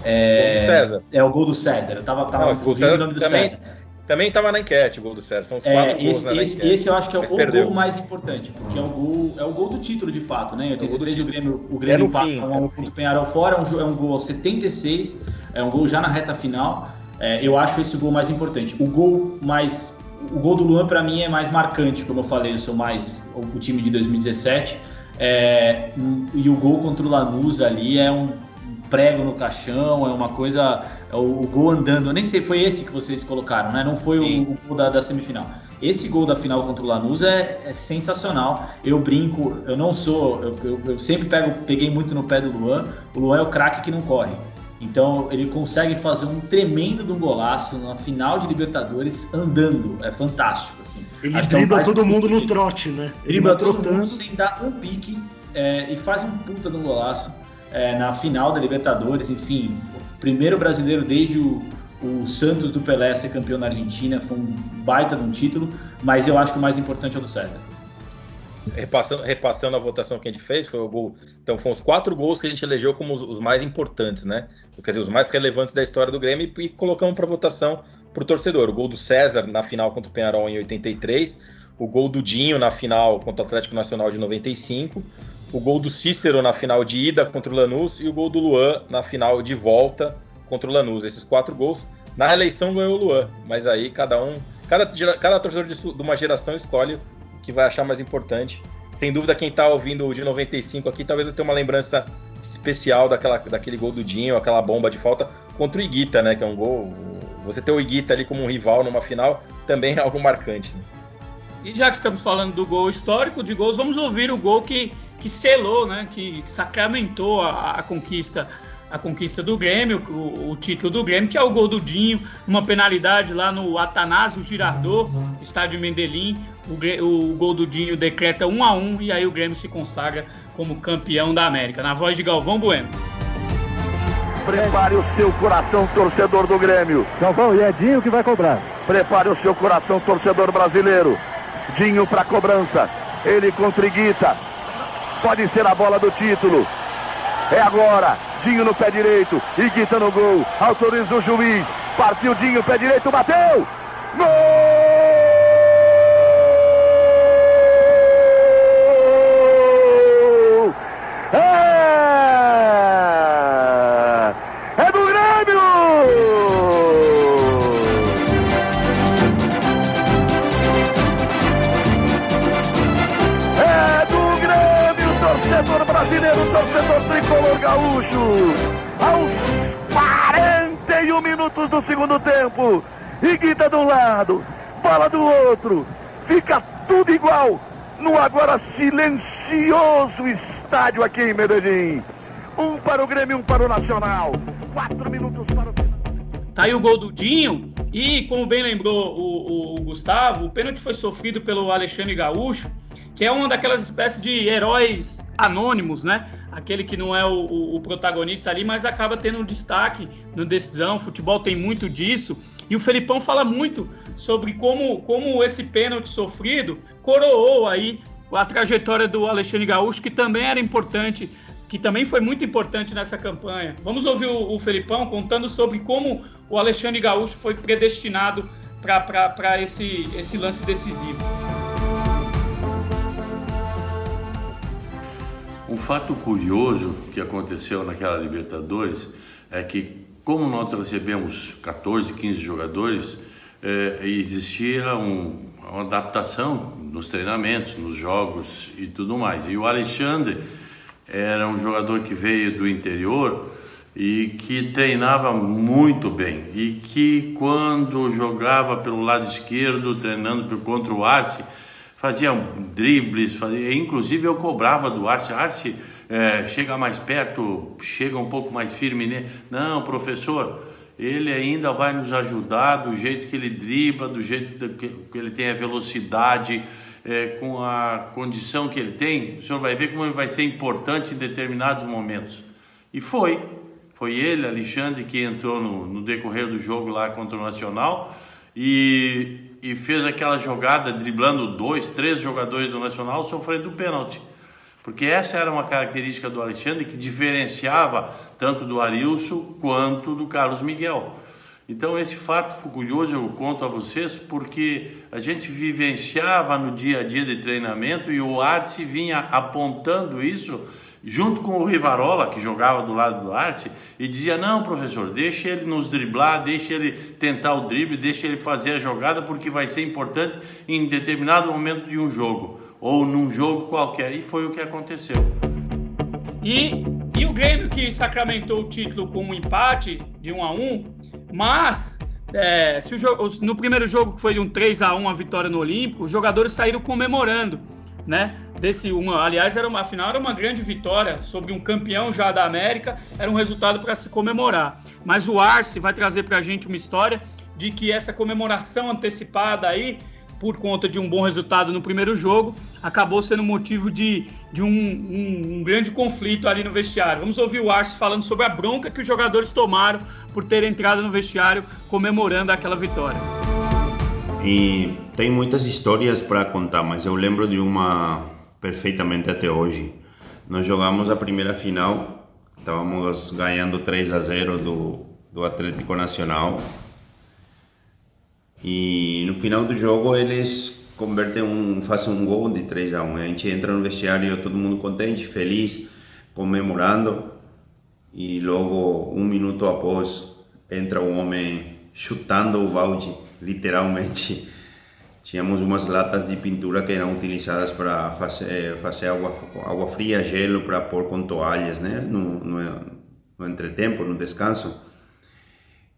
[SPEAKER 4] É,
[SPEAKER 2] o César.
[SPEAKER 4] É o gol do César. Eu tava, tava
[SPEAKER 2] não, o, nome do também, César. Também estava na enquete o gol do Sérgio. São os quatro
[SPEAKER 4] é, gols esse, esse, esse, eu acho que é o, o gol mais importante, porque é o gol, é o gol do título, de fato, né? Em 83 é o, o Grêmio, o Grêmio é empata fim, um, é Penharol fora, é um, é um gol aos 76, é um gol já na reta final. Eu acho esse o gol mais importante. O gol mais. O gol do Luan, para mim, é mais marcante, como eu falei, eu sou mais o, time de 2017. É, e o gol contra o Lanús ali é um prego no caixão, é uma coisa. É o, o, gol andando. Eu nem sei, foi esse que vocês colocaram, né? Não foi o, o, gol da, da, semifinal. Esse gol da final contra o Lanús é, é sensacional. Eu brinco, eu não sou. Eu, eu, eu, sempre pego, peguei muito no pé do Luan. O Luan é o craque que não corre. Então ele consegue fazer um tremendo de um golaço na final de Libertadores andando. É fantástico. Assim.
[SPEAKER 3] Ele Acho dribla é um todo mundo no trote, né?
[SPEAKER 4] Ele dribla todo trotando. mundo sem dar um pique é, e faz um puta de um golaço é, na final da Libertadores, enfim, o primeiro brasileiro desde o, o Santos do Pelé ser campeão na Argentina, foi um baita de um título, mas eu acho que o mais importante é o do César.
[SPEAKER 2] Repassando, repassando a votação que a gente fez, foi o gol. Então, foram os quatro gols que a gente elegeu como os, os mais importantes, né? Quer dizer, os mais relevantes da história do Grêmio e, e colocamos para votação para o torcedor. O gol do César na final contra o Penharol em 83, o gol do Dinho na final contra o Atlético Nacional de 95, o gol do Cícero na final de ida contra o Lanús e o gol do Luan na final de volta contra o Lanús. Esses quatro gols. Na eleição ganhou o Luan, mas aí cada um, cada, cada torcedor de, de uma geração escolhe que vai achar mais importante. Sem dúvida, quem está ouvindo o de 95 aqui talvez tenha uma lembrança especial daquela, daquele gol do Dinho, aquela bomba de falta contra o Iguita, né? Que é um gol. Você ter o Iguita ali como um rival numa final também é algo marcante. Né?
[SPEAKER 1] E já que estamos falando do gol histórico de gols, vamos ouvir o gol que que selou, né, que sacramentou a, a conquista a conquista do Grêmio, o, o, título do Grêmio, que é o gol do Dinho, uma penalidade lá no Atanásio Girardot, estádio Mendelim. O, o, gol do Dinho decreta 1 a 1 e aí o Grêmio se consagra como campeão da América. Na voz de Galvão Bueno.
[SPEAKER 9] Prepare o seu coração, torcedor do Grêmio.
[SPEAKER 8] Galvão, e é Dinho que vai cobrar.
[SPEAKER 9] Prepare o seu coração, torcedor brasileiro. Dinho para cobrança. Ele contra Iguita. Pode ser a bola do título. É agora. Dinho no pé direito. Iguita no gol. Autoriza o juiz. Partiu Dinho, pé direito, bateu. Gol! Outro. Fica tudo igual no agora silencioso estádio aqui em Medellín. Um para o Grêmio, um para o Nacional. Quatro minutos para o
[SPEAKER 1] Tá aí o gol do Dinho. E, como bem lembrou o, o, o Gustavo, o pênalti foi sofrido pelo Alexandre Gaúcho, que é uma daquelas espécies de heróis anônimos, né? aquele que não é o, o, protagonista ali, mas acaba tendo um destaque no decisão. O futebol tem muito disso. E o Felipão fala muito sobre como, como esse pênalti sofrido coroou aí a trajetória do Alexandre Gaúcho, que também era importante, que também foi muito importante nessa campanha. Vamos ouvir o, o Felipão contando sobre como o Alexandre Gaúcho foi predestinado para esse, esse lance decisivo.
[SPEAKER 5] um fato curioso que aconteceu naquela Libertadores é que, como nós recebemos 14, 15 jogadores, é, existia um, uma adaptação nos treinamentos, nos jogos e tudo mais. E o Alexandre era um jogador que veio do interior e que treinava muito bem e que quando jogava pelo lado esquerdo, treinando contra o Arce, fazia dribles, fazia, inclusive eu cobrava do Arce, Arce é, chega mais perto, chega um pouco mais firme, né? Não, professor, ele ainda vai nos ajudar do jeito que ele dribla, do jeito que ele tem a velocidade, é, com a condição que ele tem, o senhor vai ver como ele vai ser importante em determinados momentos. E foi. Foi ele, Alexandre, que entrou no, no decorrer do jogo lá contra o Nacional e, e fez aquela jogada driblando dois, três jogadores do Nacional, sofrendo o pênalti. Porque essa era uma característica do Alexandre que diferenciava tanto do Arilson quanto do Carlos Miguel. Então, esse fato curioso eu conto a vocês porque a gente vivenciava no dia a dia de treinamento e o Arce vinha apontando isso junto com o Rivarola, que jogava do lado do Arce, e dizia: Não, professor, deixa ele nos driblar, deixa ele tentar o drible, deixa ele fazer a jogada, porque vai ser importante em determinado momento de um jogo, ou num jogo qualquer. E foi o que aconteceu.
[SPEAKER 1] E, e o Grêmio que sacramentou o título com um empate de 1 a 1 mas é, se o jogo, no primeiro jogo, que foi um 3 a 1 a vitória no Olímpico, os jogadores saíram comemorando, né? Desse uma, aliás, era uma, afinal era uma grande vitória sobre um campeão já da América, era um resultado para se comemorar. Mas o Arce vai trazer para a gente uma história de que essa comemoração antecipada aí por conta de um bom resultado no primeiro jogo, acabou sendo motivo de, de um, um, um, grande conflito ali no vestiário. Vamos ouvir o Arce falando sobre a bronca que os jogadores tomaram por ter entrado no vestiário comemorando aquela vitória.
[SPEAKER 7] E tem muitas histórias para contar, mas eu lembro de uma perfeitamente até hoje. Nós jogamos a primeira final, estávamos ganhando 3 a 0 do, do Atlético Nacional e no final do jogo eles convertem um, fazem um gol de 3 a 1. A gente entra no vestiário, todo mundo contente, feliz, comemorando. E logo um minuto após entra um homem chutando o balde, literalmente. Tínhamos umas latas de pintura que eram utilizadas para fazer, fazer água, água fria, gelo, para pôr com toalhas, né? No, no, no entretempo, no descanso.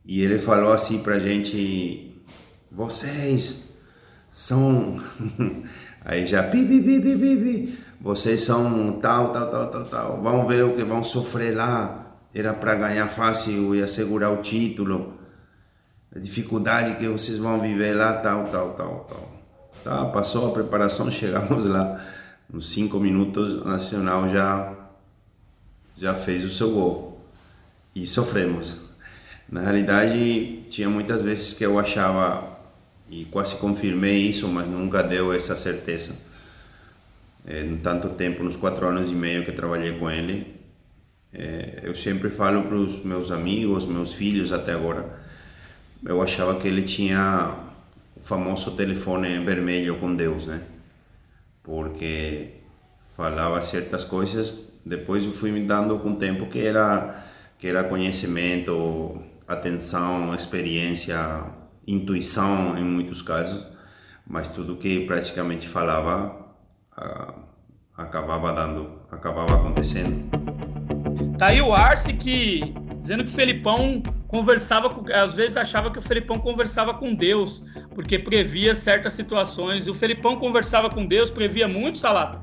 [SPEAKER 7] E ele falou assim para gente vocês são. Aí já pi, pi, pi, pi, pi, pi. Vocês são tal, tal, tal, tal, tal. Vão ver o que vão sofrer lá. Era para ganhar fácil e assegurar o título. A dificuldade que vocês vão viver lá, tal, tal, tal, tal. Tá, passou a preparação, chegamos lá. Nos cinco minutos, o Nacional já, já fez o seu gol. E sofremos. Na realidade, tinha muitas vezes que eu achava e quase confirmei isso, mas nunca deu essa certeza. É, no tanto tempo, nos quatro anos e meio que trabalhei com ele, é, eu sempre falo para os meus amigos, meus filhos até agora, eu achava que ele tinha o famoso telefone vermelho com Deus, né? Porque falava certas coisas, depois eu fui me dando com o tempo que era que era conhecimento, atenção, experiência, intuição em muitos casos, mas tudo que praticamente falava acabava dando, acabava acontecendo.
[SPEAKER 1] Tá aí o Arce que dizendo que o Felipão conversava com, às vezes achava que o Felipão conversava com Deus, porque previa certas situações. O Felipão conversava com Deus, previa muito, Salata.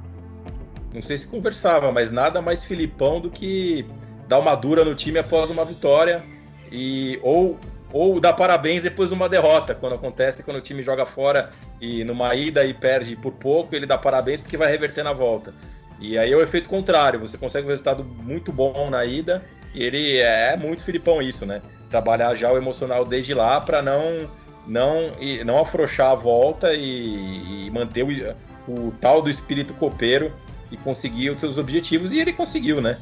[SPEAKER 2] Não sei se conversava, mas nada mais Filipão do que dar uma dura no time após uma vitória e ou ou dá parabéns depois de uma derrota, quando acontece, quando o time joga fora e numa ida e perde por pouco, ele dá parabéns porque vai reverter na volta. E aí é o efeito contrário, você consegue um resultado muito bom na ida e ele é muito Filipão isso, né? Trabalhar já o emocional desde lá para não não não afrouxar a volta e, e manter o, o tal do espírito copeiro e conseguir os seus objetivos e ele conseguiu, né?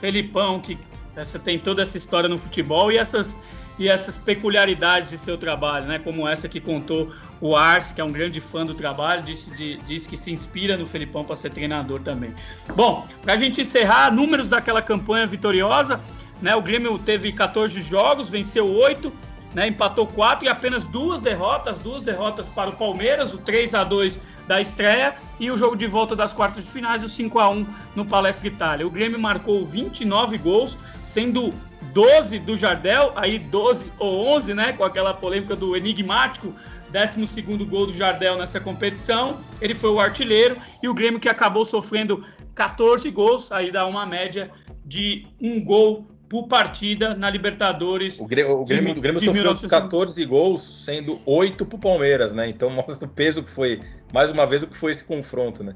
[SPEAKER 1] Felipão que essa tem toda essa história no futebol e essas e essas peculiaridades de seu trabalho, né? Como essa que contou o Arce, que é um grande fã do trabalho, disse, de, disse que se inspira no Felipão para ser treinador também. Bom, para a gente encerrar, números daquela campanha vitoriosa, né? O Grêmio teve 14 jogos, venceu 8, né? empatou 4 e apenas duas derrotas, duas derrotas para o Palmeiras, o 3 a 2 da estreia e o jogo de volta das quartas de finais, o 5 a 1 no Palestra Itália. O Grêmio marcou 29 gols, sendo 12 do Jardel, aí 12 ou 11, né, com aquela polêmica do enigmático 12 gol do Jardel nessa competição. Ele foi o artilheiro e o Grêmio que acabou sofrendo 14 gols, aí dá uma média de um gol por partida na Libertadores.
[SPEAKER 2] O Grêmio, o Grêmio, de, o Grêmio sofreu 19... 14 gols, sendo 8 para o Palmeiras, né? Então mostra o peso que foi, mais uma vez, o que foi esse confronto, né?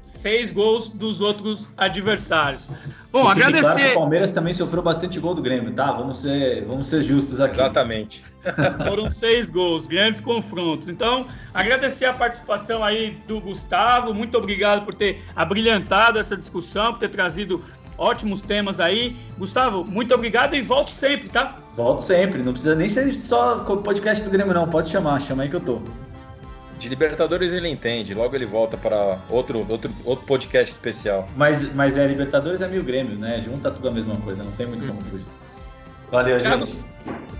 [SPEAKER 1] Seis gols dos outros adversários. Bom, agradecer. Claro que
[SPEAKER 4] o Palmeiras também sofreu bastante gol do Grêmio, tá? Vamos ser, vamos ser justos aqui.
[SPEAKER 2] Exatamente.
[SPEAKER 1] Foram seis gols, grandes confrontos. Então, agradecer a participação aí do Gustavo. Muito obrigado por ter abrilhantado essa discussão, por ter trazido ótimos temas aí. Gustavo, muito obrigado e volte sempre, tá?
[SPEAKER 4] Volto sempre. Não precisa nem ser só podcast do Grêmio, não. Pode chamar, chama aí que eu tô.
[SPEAKER 2] De Libertadores ele entende, logo ele volta para outro, outro, outro podcast especial.
[SPEAKER 4] Mas, mas é, Libertadores é meio Grêmio, né? Junta tudo a mesma coisa, não tem muito como fugir. Valeu, Thiago, gente.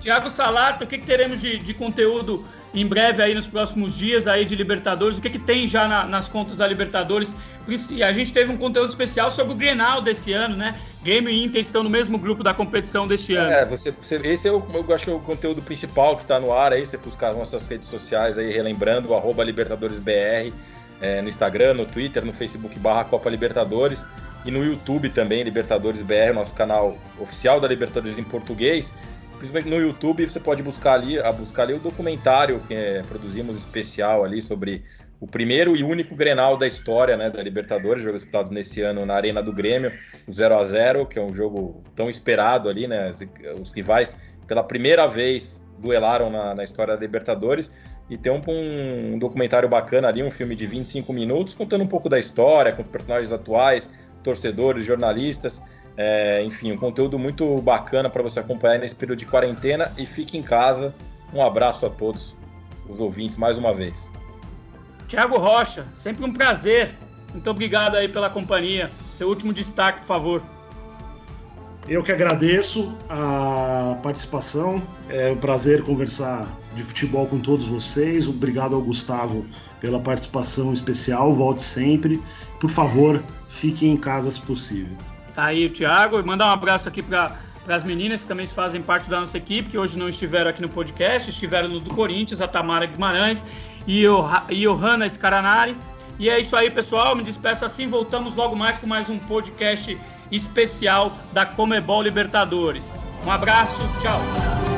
[SPEAKER 1] Tiago Salato, o que, que teremos de, de conteúdo em breve aí nos próximos dias aí de Libertadores, o que, que tem já na, nas contas da Libertadores. E a gente teve um conteúdo especial sobre o Grenal desse ano, né? Grêmio e Inter estão no mesmo grupo da competição deste ano.
[SPEAKER 2] É, você, você esse é o, eu acho que é o conteúdo principal que está no ar aí, você buscar as nossas redes sociais aí, relembrando, arroba LibertadoresBR, é, no Instagram, no Twitter, no Facebook barra Copa Libertadores e no YouTube também, Libertadores BR, nosso canal oficial da Libertadores em português principalmente no YouTube, você pode buscar ali, a buscar ali o documentário que é, produzimos especial ali sobre o primeiro e único Grenal da história, né, da Libertadores, jogo disputado nesse ano na Arena do Grêmio, o 0 a 0, que é um jogo tão esperado ali, né, os rivais pela primeira vez duelaram na, na história da Libertadores. E tem um, um, documentário bacana ali, um filme de 25 minutos contando um pouco da história, com os personagens atuais, torcedores, jornalistas, é, enfim, um conteúdo muito bacana para você acompanhar nesse período de quarentena e fique em casa. Um abraço a todos os ouvintes mais uma vez.
[SPEAKER 1] Tiago Rocha, sempre um prazer. Muito obrigado aí pela companhia. Seu último destaque, por favor.
[SPEAKER 3] Eu que agradeço a participação. É um prazer conversar de futebol com todos vocês. Obrigado ao Gustavo pela participação especial. Volte sempre. Por favor, fiquem em casa se possível.
[SPEAKER 1] Tá aí o Thiago. Mandar um abraço aqui para as meninas que também fazem parte da nossa equipe, que hoje não estiveram aqui no podcast, estiveram no do Corinthians, a Tamara Guimarães e o Johanna Scaranari. E é isso aí, pessoal. Me despeço assim. Voltamos logo mais com mais um podcast especial da Comebol Libertadores. Um abraço, tchau.